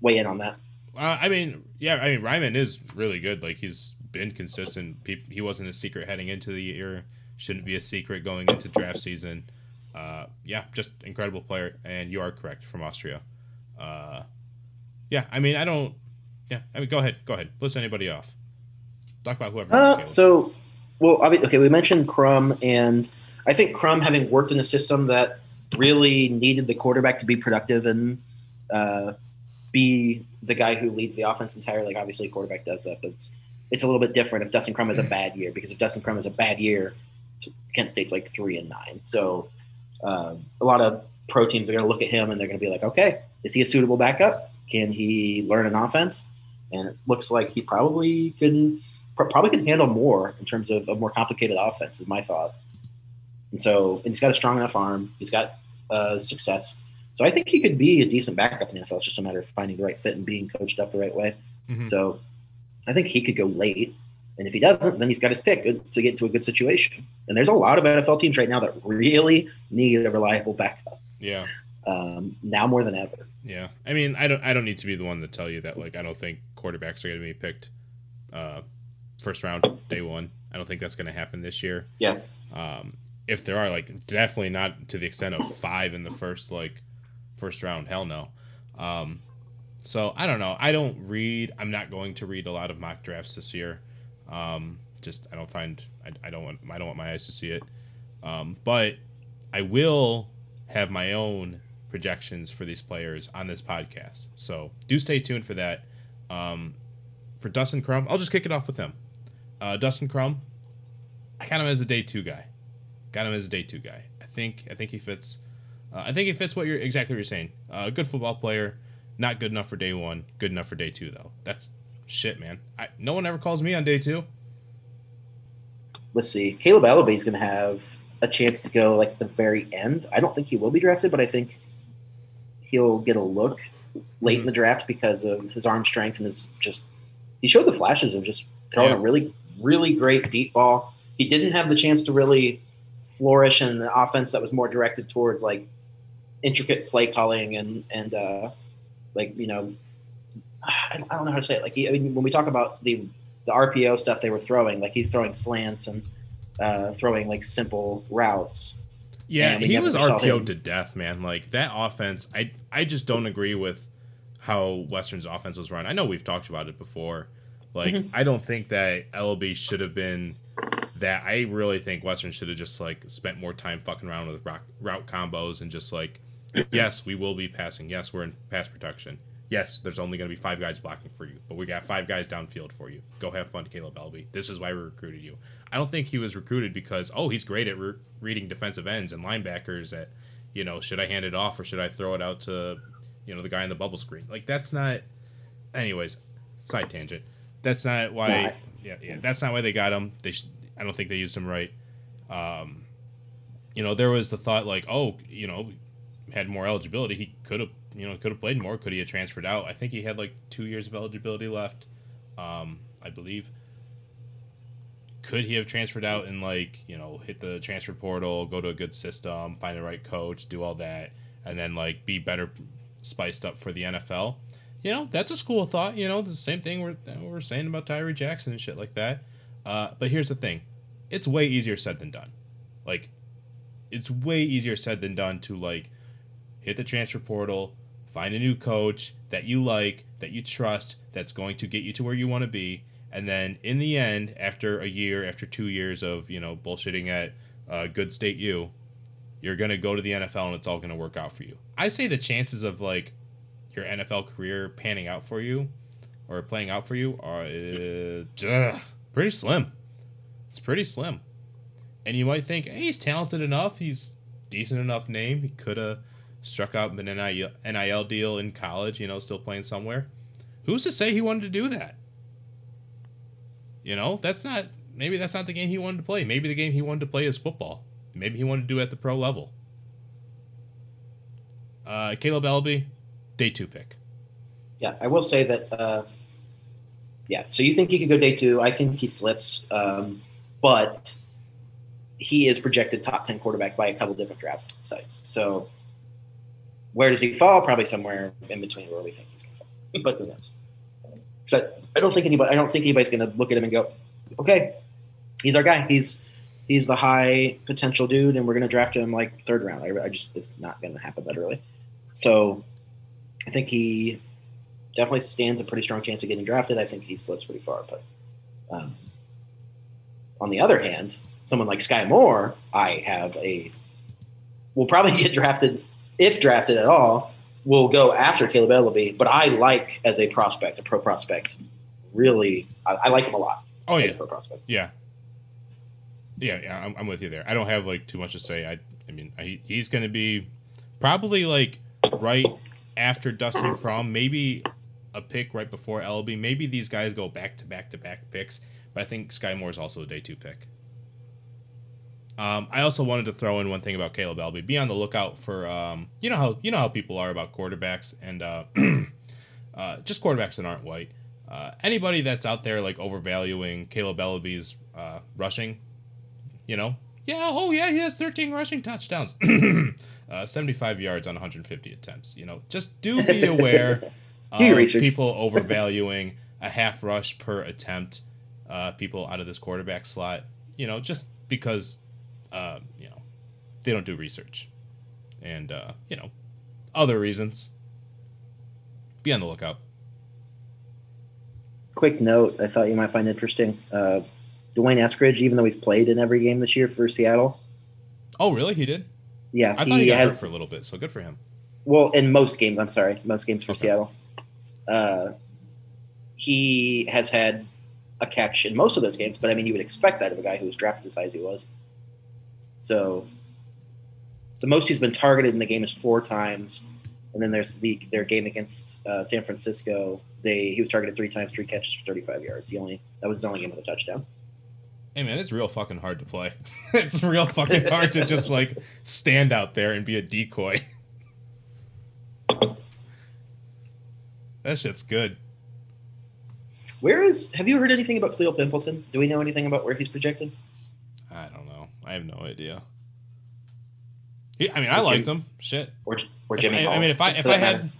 weigh in on that? Uh, I mean, yeah, I mean, Raimann is really good. Like he's been consistent. He wasn't a secret heading into the year. Shouldn't be a secret going into draft season. Uh, yeah, just incredible player. And you are correct from Austria. Uh, yeah, I mean, I don't. Yeah, I mean, go ahead, go ahead. List anybody off. Talk about whoever. Uh, so, well, obvi- okay, we mentioned Crum, and I think Crum, having worked in a system that really needed the quarterback to be productive and uh, be the guy who leads the offense entirely. Like obviously, quarterback does that, but it's, it's a little bit different if Dustin Crum has a bad year because if Dustin Crum has a bad year, Kent State's like three and nine. So, um, a lot of pro teams are going to look at him and they're going to be like, okay, is he a suitable backup? Can he learn an offense? And it looks like he probably can pr- probably can handle more in terms of a more complicated offense is my thought. And so, and he's got a strong enough arm. He's got uh, success. So I think he could be a decent backup in the NFL. It's just a matter of finding the right fit and being coached up the right way. Mhm. So I think he could go late. And if he doesn't, then he's got his pick to get into a good situation. And there's a lot of NFL teams right now that really need a reliable backup yeah, um, now more than ever. yeah. I mean, I don't. I don't need to be the one to tell you that. Like, I don't think quarterbacks are going to be picked uh, first round day one. I don't think that's going to happen this year. Yeah. Um, if there are, like, definitely not to the extent of five in the first like first round. Hell no. Um, so I don't know. I don't read. I'm not going to read a lot of mock drafts this year. Um, just I don't find. I, I don't want. I don't want my eyes to see it. Um, but I will have my own projections for these players on this podcast. So do stay tuned for that. Um, for Dustin Crum, I'll just kick it off with him. Uh, Dustin Crum, I got him as a day two guy. Got him as a day two guy. I think I think he fits. Uh, I think he fits what you're exactly what you're saying. Uh, good football player, not good enough for day one. Good enough for day two though. That's shit, man. I, no one ever calls me on day two. let's see. Kaleb Eleby is going to have a chance to go like the very end. I don't think he will be drafted, but I think he'll get a look late in the draft because of his arm strength and his just. He showed the flashes of just throwing Yeah. a really, really great deep ball. He didn't have the chance to really flourish in an offense that was more directed towards like intricate play calling and and uh, like you know, I don't, know how to say it. Like he, I mean, when we talk about the the RPO stuff they were throwing. Like he's throwing slants and uh, throwing like simple routes. Yeah, he was RPO to death, man. Like that offense, I I just don't agree with how Western's offense was run. I know we've talked about it before. Like Mhm. I don't think that LB should have been that. I really think Western should have just like spent more time fucking around with rock, route combos and just like, yes, we will be passing. Yes, we're in pass protection. Yes, there's only going to be five guys blocking for you, but we got five guys downfield for you. Go have fun, Kaleb Eleby. This is why we recruited you. I don't think he was recruited because oh he's great at re- reading defensive ends and linebackers. At you know should I hand it off or should I throw it out to you know the guy in the bubble screen? Like that's not. Anyways, side tangent. That's not why. No, I- yeah, yeah, that's not why they got him. They sh- I don't think they used him right. Um, you know there was the thought like oh you know had more eligibility he could have you know could have played more could he have transferred out? I think he had like two years of eligibility left. Um, I believe could he have transferred out and like you know hit the transfer portal go to a good system find the right coach do all that and then like be better spiced up for the nfl you know that's a school of thought you know the same thing we're, we're saying about tyree jackson and shit like that uh, but here's the thing it's way easier said than done like it's way easier said than done to like hit the transfer portal find a new coach that you like that you trust that's going to get you to where you want to be. And then in the end after a year after two years of you know bullshitting at uh, good state u you're going to go to the nfl and it's all going to work out for you. I say the chances of like your nfl career panning out for you or playing out for you are uh, pretty slim. It's pretty slim. And you might think hey he's talented enough. He's decent enough name. He could have struck out an NIL, NIL deal in college you know still playing somewhere who's to say he wanted to do that you know, that's not maybe that's not the game he wanted to play. Maybe the game he wanted to play is football. Maybe he wanted to do it at the pro level. Uh, Kaleb Eleby, day two pick. Yeah, I will say that. Uh, yeah, so you think he could go day two? I think he slips, um, but he is projected top ten quarterback by a couple different draft sites. So where does he fall? Probably somewhere in between where we think he's going to fall. But who knows? So I don't think anybody. I don't think anybody's going to look at him and go, "Okay, he's our guy. He's he's the high potential dude, and we're going to draft him like third round." I, I just it's not going to happen that early. So I think he definitely stands a pretty strong chance of getting drafted. I think he slips pretty far. But um, on the other hand, someone like Skyy Moore, I have a will probably get drafted if drafted at all. Will go after Kaleb Eleby, but I like as a prospect, a pro prospect. Really, I, I like him a lot. Oh yeah, pro prospect. yeah, yeah, yeah. I'm, I'm with you there. I don't have like too much to say. I, I mean, I, he's going to be probably like right after Dustin Crum, maybe a pick right before LB. Maybe these guys go back to back to back picks, but I think Skyy Moore is also a day two pick. Um, I also wanted to throw in one thing about Kaleb Eleby. Be on the lookout for um, you know how you know how people are about quarterbacks and uh, uh, just quarterbacks that aren't white. Uh, anybody that's out there like overvaluing Kaleb Eleby's uh, rushing, you know, yeah, oh yeah, he has 13 rushing touchdowns, uh, 75 yards on 150 attempts. You know, just do be aware Do of research. people overvaluing a half rush per attempt. Uh, people out of this quarterback slot, you know, just because uh, you know they don't do research, and uh, you know other reasons. Be on the lookout. Quick note: I thought you might find interesting. Uh, D'Wayne Eskridge, even though he's played in every game this year for Seattle, Oh, really? He did. yeah, I thought he he got has hurt for a little bit, so good for him. well in most games. I'm sorry, most games for Okay. Seattle. Uh, he has had a catch in most of those games, but I mean, you would expect that of a guy who was drafted as high as he was. So, the most he's been targeted in the game is four times, and then there's the their game against uh, San Francisco. They he was targeted three times, three catches for 35 yards. He only that was his only game with a touchdown. Hey man, it's real fucking hard to play. it's real fucking hard to just like stand out there and be a decoy. that shit's good. Where is? Have you heard anything about Cleo Pimpleton? Do we know anything about where he's projected? I don't know. I have no idea. He, I mean, I liked him. Shit. Or or Jimmy? I, I mean, if I if I had, matter?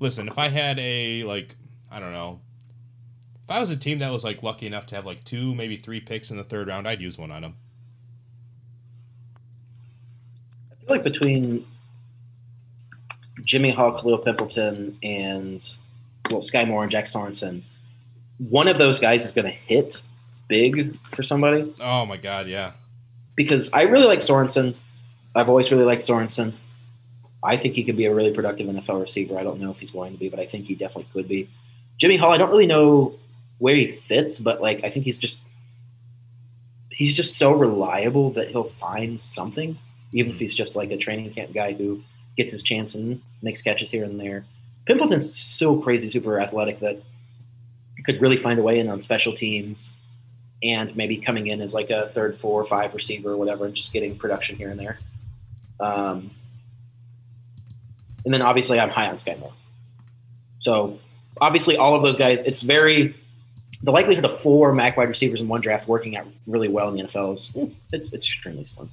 listen, if I had a like, I don't know, If I was a team that was like lucky enough to have like two, maybe three picks in the third round, I'd use one on him. I feel like between Jimmy Hall, Khalil Pimpleton, and well, Skyy Moore and Jack Sorenson, one of those guys is going to hit big for somebody. Oh my god, yeah. Because I really like Sorenson. I've always really liked Sorenson. I think he could be a really productive NFL receiver. I don't know if he's going to be, but I think he definitely could be. Jimmy Hall, I don't really know where he fits, but like I think he's just he's just so reliable that he'll find something, even if mm-hmm. he's just like a training camp guy who gets his chance and makes catches here and there. Pimpleton's so crazy, super athletic that could really find a way in on special teams and maybe coming in as like a third, four, or five receiver or whatever, and just getting production here and there. Um, and then obviously I'm high on Skyy Moore. So obviously all of those guys, it's very the likelihood of four Mac wide receivers in one draft working out really well in the NFL is it's, it's extremely slim.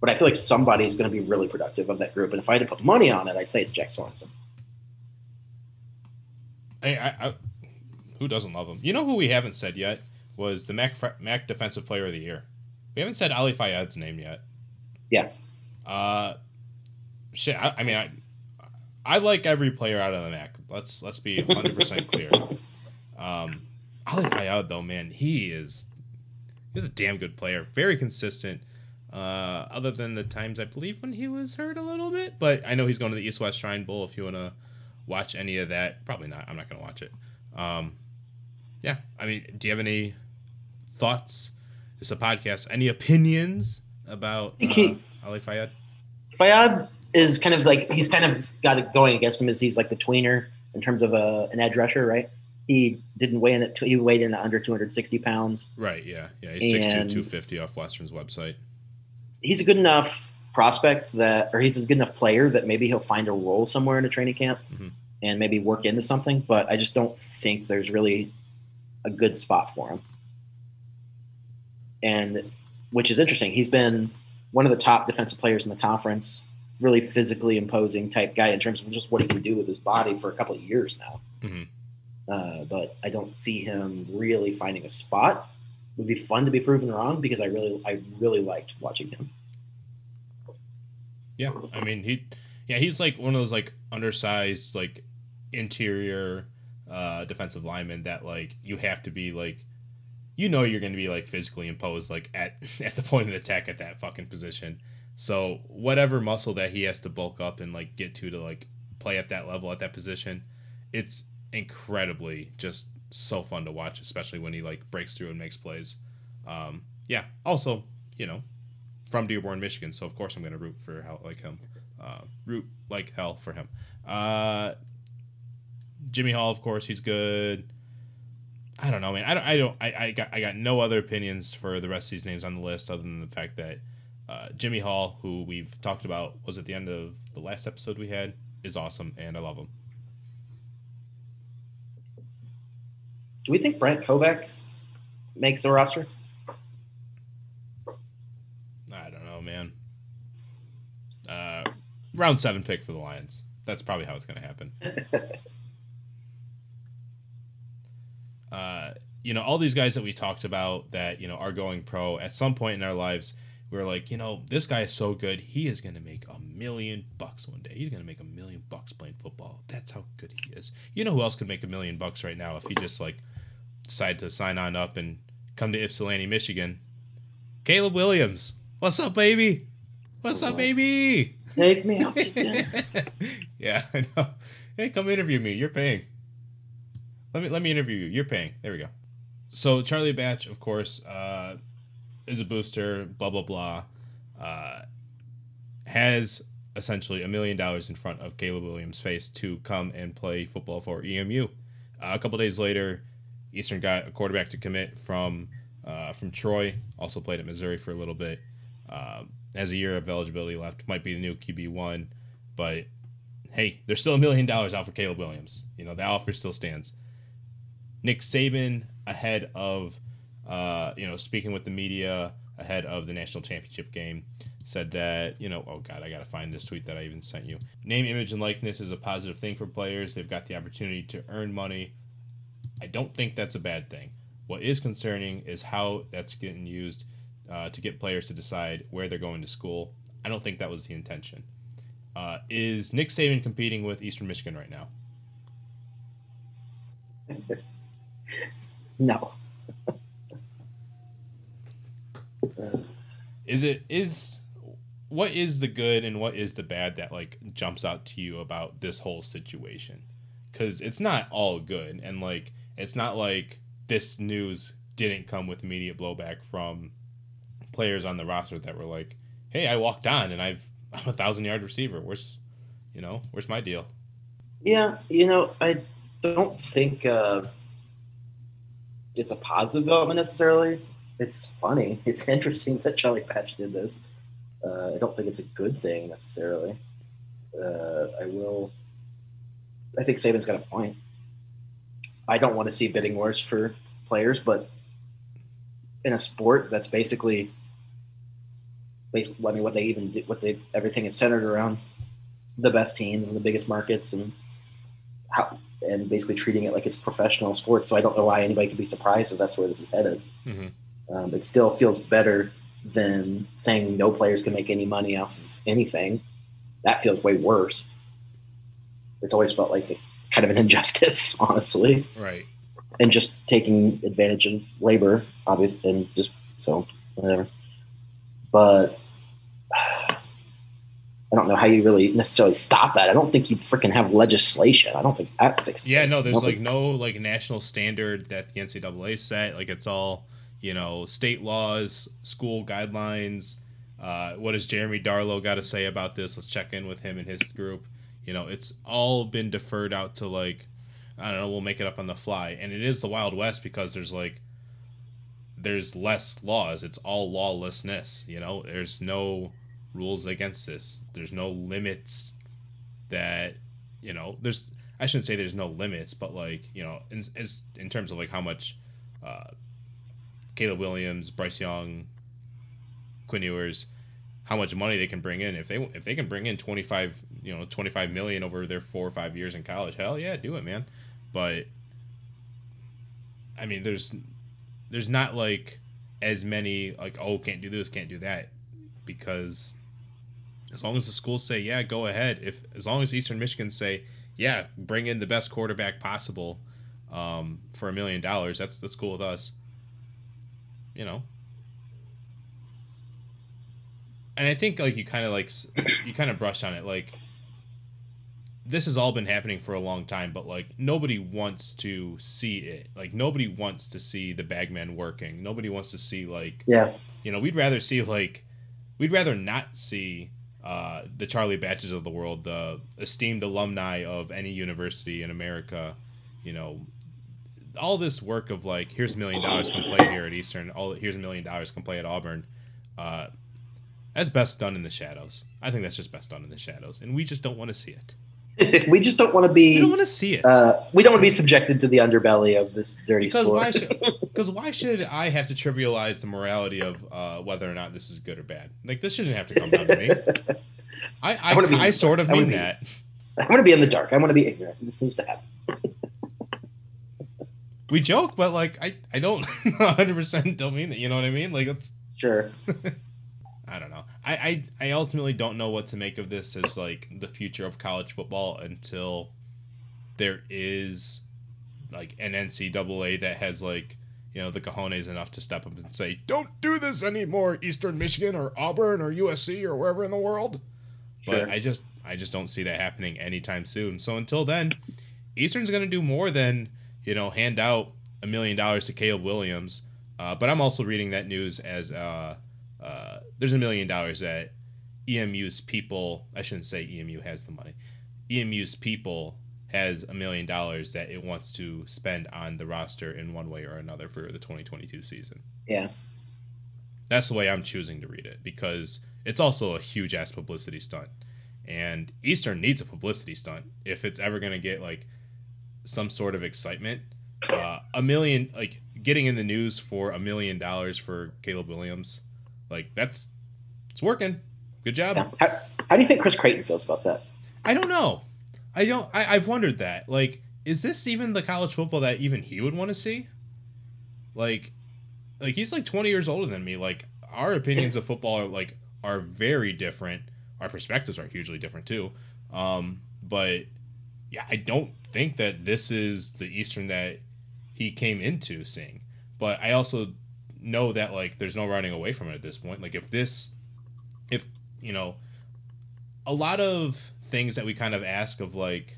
But I feel like somebody is going to be really productive of that group, and if I had to put money on it, I'd say it's Jack Swanson. Hey, I, I, who doesn't love him? You know who we haven't said yet was the Mac Mac Defensive Player of the Year. We haven't said Ali Fayad's name yet. Yeah. Uh, shit. I, I mean, I, I like every player out of the MAC. Let's let's be 100 percent clear. Um, Ali Fayad though, man, he is he's a damn good player. Very consistent. Uh, other than the times I believe when he was hurt a little bit, but I know he's going to the East West Shrine Bowl. If you want to watch any of that, probably not. I'm not going to watch it. Um, yeah, I mean, do you have any thoughts? It's a podcast. Any opinions about uh, Ali Fayad? Fayad is kind of like he's kind of got it going against him. Is he's like the tweener in terms of a, an edge rusher, right? He didn't weigh in at he weighed in at under 260 pounds. Right. Yeah. Yeah. He's 6'2", 250 off Western's website. He's a good enough prospect that, or he's a good enough player that maybe he'll find a role somewhere in a training camp mm-hmm. and maybe work into something. But I just don't think there's really a good spot for him. And which is interesting. He's been one of the top defensive players in the conference really physically imposing type guy in terms of just what he can do with his body for a couple of years now. Mm-hmm. Uh, but I don't see him really finding a spot. It would be fun to be proven wrong because I really, I really liked watching him. Yeah, I mean he, yeah, he's like one of those like undersized like interior uh, defensive linemen that like you have to be like, you know, you're going to be like physically imposed like at at the point of attack at that fucking position so whatever muscle that he has to bulk up and like get to to like play at that level at that position, it's incredibly just so fun to watch, especially when he like breaks through and makes plays. Um, yeah. Also, you know, from Dearborn, Michigan, so of course I'm gonna root for hell like him. Uh, root like hell for him. Uh, Jimmy Hall, of course, he's good. I don't know, man. I don't. I don't. I, I got. I got no other opinions for the rest of these names on the list, other than the fact that uh, Jimmy Hall, who we've talked about, was at the end of the last episode we had, is awesome, and I love him. Do we think Brent Kovac makes the roster? I don't know, man. Uh, round seven pick for the Lions. That's probably how it's going to happen. uh, you know, all these guys that we talked about that you know are going pro at some point in our lives we are like, you know, this guy is so good. He is going to make a million bucks one day. He's going to make a million bucks playing football. That's how good he is. You know who else could make a million bucks right now if he just like decided to sign on up and come to Ypsilanti, Michigan? Caleb Williams. What's up, baby? What's up, baby? Take me out yeah, I know. Hey, come interview me. You're paying. Let me let me interview you. You're paying. There we go. So Charlie Batch, of course, uh, is a booster, blah blah blah, uh, has essentially a million dollars in front of Caleb Williams' face to come and play football for EMU. Uh, a couple days later, Eastern got a quarterback to commit from uh, from Troy. Also played at Missouri for a little bit. Uh, has a year of eligibility left. Might be the new QB one, but hey, there's still a million dollars out for Caleb Williams. You know that offer still stands. Nick Saban ahead of uh, you know, speaking with the media ahead of the national championship game, said that, you know, oh God, I got to find this tweet that I even sent you. Name, image, and likeness is a positive thing for players. They've got the opportunity to earn money I don't think that's a bad thing. What is concerning is how that's getting used uh, to get players to decide where they're going to school. I don't think that was the intention. Uh, is Nick Saban competing with Eastern Michigan right now? no. is it is what is the good and what is the bad that like jumps out to you about this whole situation? Because it's not all good, and like it's not like this news didn't come with immediate blowback from players on the roster that were like, "Hey, I walked on and I've I'm a thousand yard receiver. Where's, you know, where's my deal?" Yeah, you know, I don't think uh, it's a positive development necessarily. It's funny. It's interesting that Charlie Batch did this. Uh, I don't think it's a good thing necessarily. Uh, I will. I think Saban's got a point. I don't want to see bidding wars for players, but in a sport that's basically, basically, I mean, what they even do, what they everything is centered around the best teams and the biggest markets and how and basically treating it like it's professional sports. So I don't know why anybody could be surprised if that's where this is headed. Mm-hmm. Um, it still feels better than saying no players can make any money off of anything. That feels way worse. It's always felt like a, kind of an injustice, honestly. Right. And just taking advantage of labor, obviously, and just so whatever. But I don't know how you really necessarily stop that. I don't think you freaking have legislation. I don't think that fixes. Yeah, no, there's like no like national standard that the NCAA set. Like it's all you know, state laws, school guidelines. Uh, what does Jeremy Darlow got to say about this? Let's check in with him and his group. You know, it's all been deferred out to like, I don't know, we'll make it up on the fly. And it is the Wild West because there's like, there's less laws. It's all lawlessness. You know, there's no rules against this. There's no limits that you know. There's I shouldn't say there's no limits, but like you know, in in terms of like how much uh, Caleb Williams, Bryce Young, Quinn Ewers, how much money they can bring in. If they if they can bring in twenty five you know twenty five million over their four or five years in college, hell yeah, do it, man. But I mean, there's there's not like as many like oh can't do this, can't do that because as long as the schools say, yeah, go ahead. If as long as Eastern Michigan say, yeah, bring in the best quarterback possible um, for a million dollars, that's that's cool with us. You know. And I think like you kind of like you kind of brushed on it like this has all been happening for a long time, but like nobody wants to see it. Like nobody wants to see the bagman working. Nobody wants to see like yeah. You know, we'd rather see like we'd rather not see uh, the Charlie Batches of the world, the esteemed alumni of any university in America, you know, all this work of like, here's a million dollars, come play here at Eastern. All here's a million dollars, come play at Auburn. Uh, that's best done in the shadows. I think that's just best done in the shadows, and we just don't want to see it. we just don't want to be. We don't want to see it. Uh, we don't want to be subjected to the underbelly of this dirty because sport. Why should, because why should I have to trivialize the morality of uh, whether or not this is good or bad? Like this shouldn't have to come down to me. I I, I, be, I sort of I mean be, that. I want to be in the dark. I want to be ignorant. This needs to happen. we joke, but like I I don't 100 percent don't mean that. You know what I mean? Like it's sure. I don't know. I, I I ultimately don't know what to make of this as like the future of college football until there is like an NCAA that has like you know the cojones enough to step up and say, "Don't do this anymore, Eastern Michigan or Auburn or USC or wherever in the world." Sure. But I just I just don't see that happening anytime soon. So until then, Eastern's going to do more than you know hand out a million dollars to Caleb Williams. Uh, but I'm also reading that news as uh, uh, there's a million dollars that EMU's people, I shouldn't say EMU has the money, EMU's people has a million dollars that it wants to spend on the roster in one way or another for the 2022 season. Yeah. That's the way I'm choosing to read it because it's also a huge ass publicity stunt. And Eastern needs a publicity stunt if it's ever going to get like some sort of excitement. Uh, a million, like getting in the news for a million dollars for Caleb Williams like that's it's working. Good job. Yeah. How, how do you think Chris Creighton feels about that? I don't know. I don't. I, I've wondered that. Like is this even the college football that even he would want to see? Like, like he's like 20 years older than me. Like our opinions of football are like are very different. Our perspectives are hugely different too. Um, but yeah, I don't think that this is the Eastern that he came into seeing. But I also know that like there's no running away from it at this point. Like if this, if you know, a lot of things that we kind of ask of like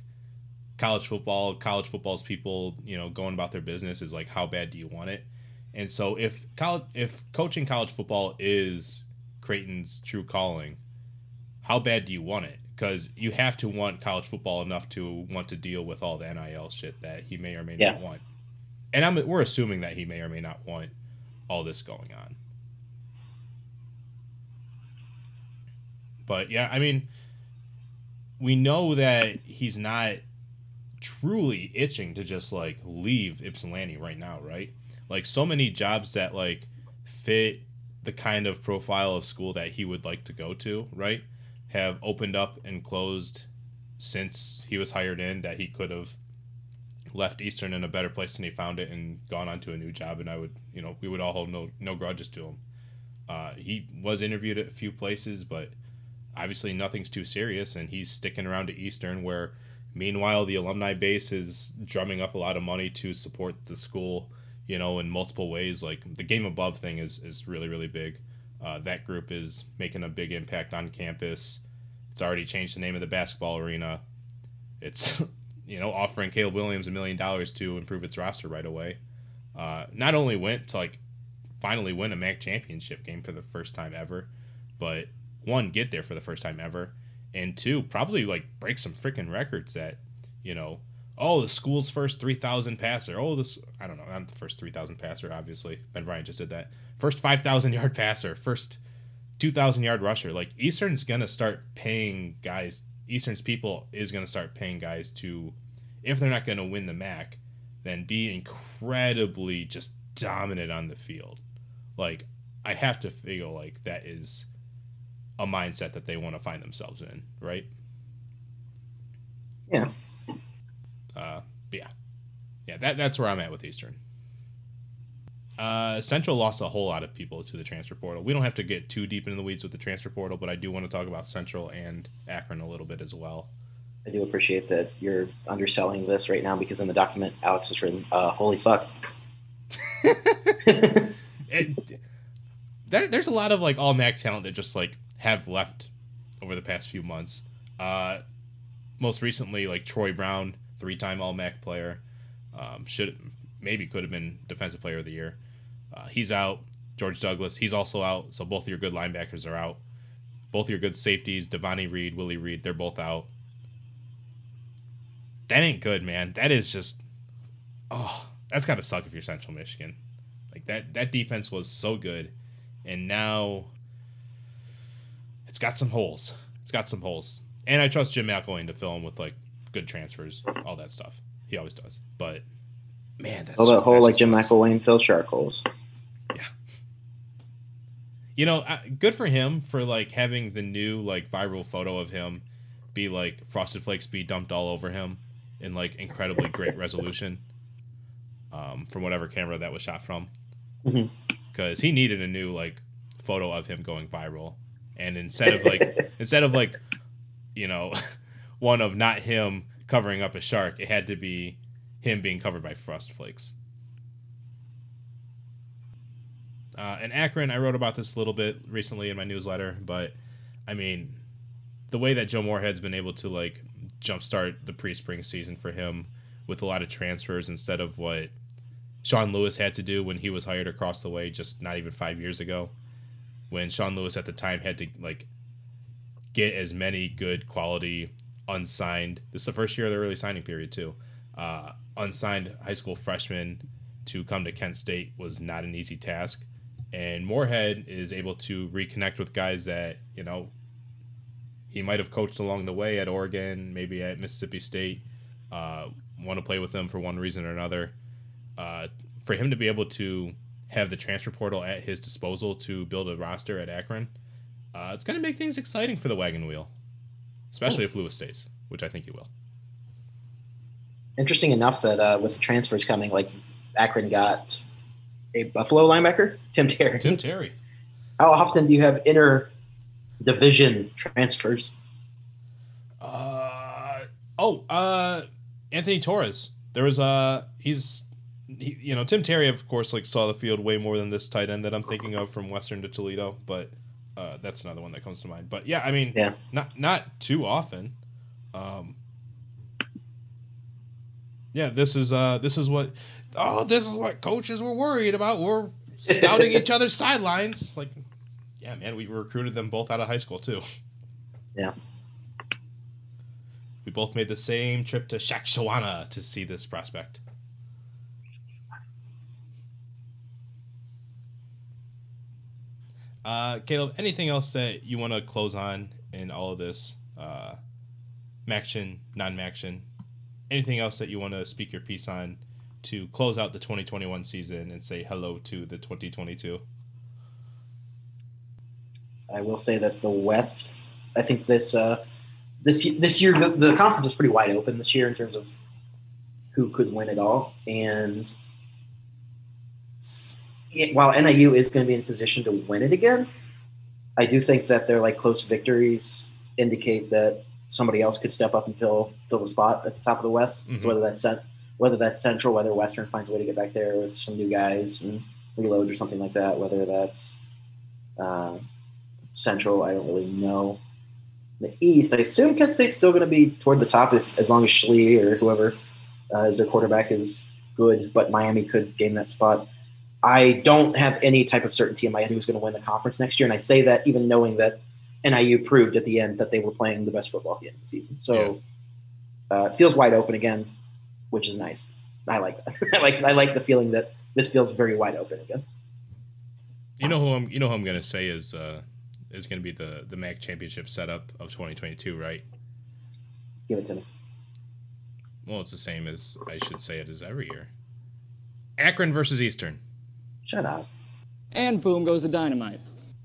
college football, college football's people, you know, going about their business is like how bad do you want it? And so if college if coaching college football is Creighton's true calling, how bad do you want it? Because you have to want college football enough to want to deal with all the NIL shit that he may or may yeah. not want. And I'm we're assuming that he may or may not want all this going on. But yeah, I mean, we know that he's not truly itching to just like leave Ypsilanti right now, right? Like so many jobs that like fit the kind of profile of school that he would like to go to, right? Have opened up and closed since he was hired in that he could have left Eastern in a better place than he found it and gone on to a new job. And I would, you know, we would all hold no no grudges to him. Uh, he was interviewed at a few places, but obviously nothing's too serious, and he's sticking around to Eastern. Where, meanwhile, the alumni base is drumming up a lot of money to support the school, you know, in multiple ways. Like the game above thing is is really really big. Uh, that group is making a big impact on campus. It's already changed the name of the basketball arena. It's you know, offering Caleb Williams a million dollars to improve its roster right away. Uh, not only went to like finally win a MAC championship game for the first time ever, but one get there for the first time ever, and two probably like break some freaking records that you know. Oh, the school's first three thousand passer. Oh, this I don't know, not the first three thousand passer. Obviously, Ben Bryant just did that. First five thousand yard passer. First two thousand yard rusher. Like Eastern's gonna start paying guys Eastern's people is going to start paying guys to, if they're not going to win the MAC, then be incredibly just dominant on the field. Like, I have to feel like that is a mindset that they want to find themselves in, right? Yeah. Uh, yeah, yeah. That that's where I'm at with Eastern. Uh, Central lost a whole lot of people to the transfer portal. We don't have to get too deep into the weeds with the transfer portal, but I do want to talk about Central and Akron a little bit as well. I do appreciate that you're underselling this right now because in the document Alex has written, uh, "Holy fuck." it, there, there's a lot of like all MAC talent that just like have left over the past few months. Uh, most recently, like Troy Brown, three-time All MAC player, um, should maybe could have been Defensive Player of the Year. Uh, he's out. George Douglas, he's also out. So both of your good linebackers are out. Both your good safeties, Devonni Reed, Willie Reed, they're both out. That ain't good, man. That is just, oh, that's got to suck if you're Central Michigan. Like that, that defense was so good, and now it's got some holes. It's got some holes, and I trust Jim McElwain to fill them with like good transfers, all that stuff. He always does, but man, that's oh, that hole like Jim McElwain fills shark holes. You know, good for him for like having the new like viral photo of him be like frosted flakes be dumped all over him in like incredibly great resolution um, from whatever camera that was shot from because mm-hmm. he needed a new like photo of him going viral and instead of like instead of like you know one of not him covering up a shark it had to be him being covered by frost flakes. Uh, and Akron, I wrote about this a little bit recently in my newsletter, but I mean, the way that Joe Moorhead's been able to like jumpstart the pre-spring season for him with a lot of transfers instead of what Sean Lewis had to do when he was hired across the way just not even five years ago, when Sean Lewis at the time had to like get as many good quality unsigned. This is the first year of the early signing period too. Uh, unsigned high school freshmen to come to Kent State was not an easy task. And Moorhead is able to reconnect with guys that, you know, he might have coached along the way at Oregon, maybe at Mississippi State, uh, want to play with them for one reason or another. Uh, for him to be able to have the transfer portal at his disposal to build a roster at Akron, uh, it's going to make things exciting for the wagon wheel, especially if Lewis stays, which I think he will. interesting enough that uh, with the transfers coming, like Akron got a Buffalo linebacker, Tim Terry. Tim Terry. How often do you have inner division transfers? Uh oh, uh Anthony Torres. There was uh he's he, you know Tim Terry of course like saw the field way more than this tight end that I'm thinking of from Western to Toledo, but uh, that's another one that comes to mind. But yeah, I mean, Yeah. not not too often. Um, yeah, this is uh this is what oh this is what coaches were worried about. We're scouting each other's sidelines. Like, yeah, man, we recruited them both out of high school too. Yeah. We both made the same trip to Shakshawana to see this prospect. Uh, Caleb, anything else that you want to close on in all of this? Uh, MACtion, non-MACtion. Anything else that you want to speak your piece on to close out the 2021 season and say hello to the 2022? I will say that the West. I think this uh, this this year the, the conference was pretty wide open this year in terms of who could win it all, and it- while NIU is going to be in position to win it again, I do think that their like close victories indicate that somebody else could step up and fill fill the spot at the top of the West. Mhm. So whether that's whether that's Central, whether Western finds a way to get back there with some new guys and reload or something like that, whether that's uh, Central, I don't really know. The East, I assume Kent State's still going to be toward the top if as long as Schlee or whoever uh, is their quarterback is good, but Miami could gain that spot. I don't have any type of certainty in my head who's going to win the conference next year, and I say that even knowing that NIU proved at the end that they were playing the best football at the end of the season. So uh, it feels wide open again, which is nice. I like that. I like I like the feeling that this feels very wide open again. You know who I'm. You know who I'm gonna say is uh, is gonna be the the MAC championship setup of 2022, right? Give it to me. Well, it's the same as I should say it as every year. Akron versus Eastern. Shut up. And boom goes the dynamite.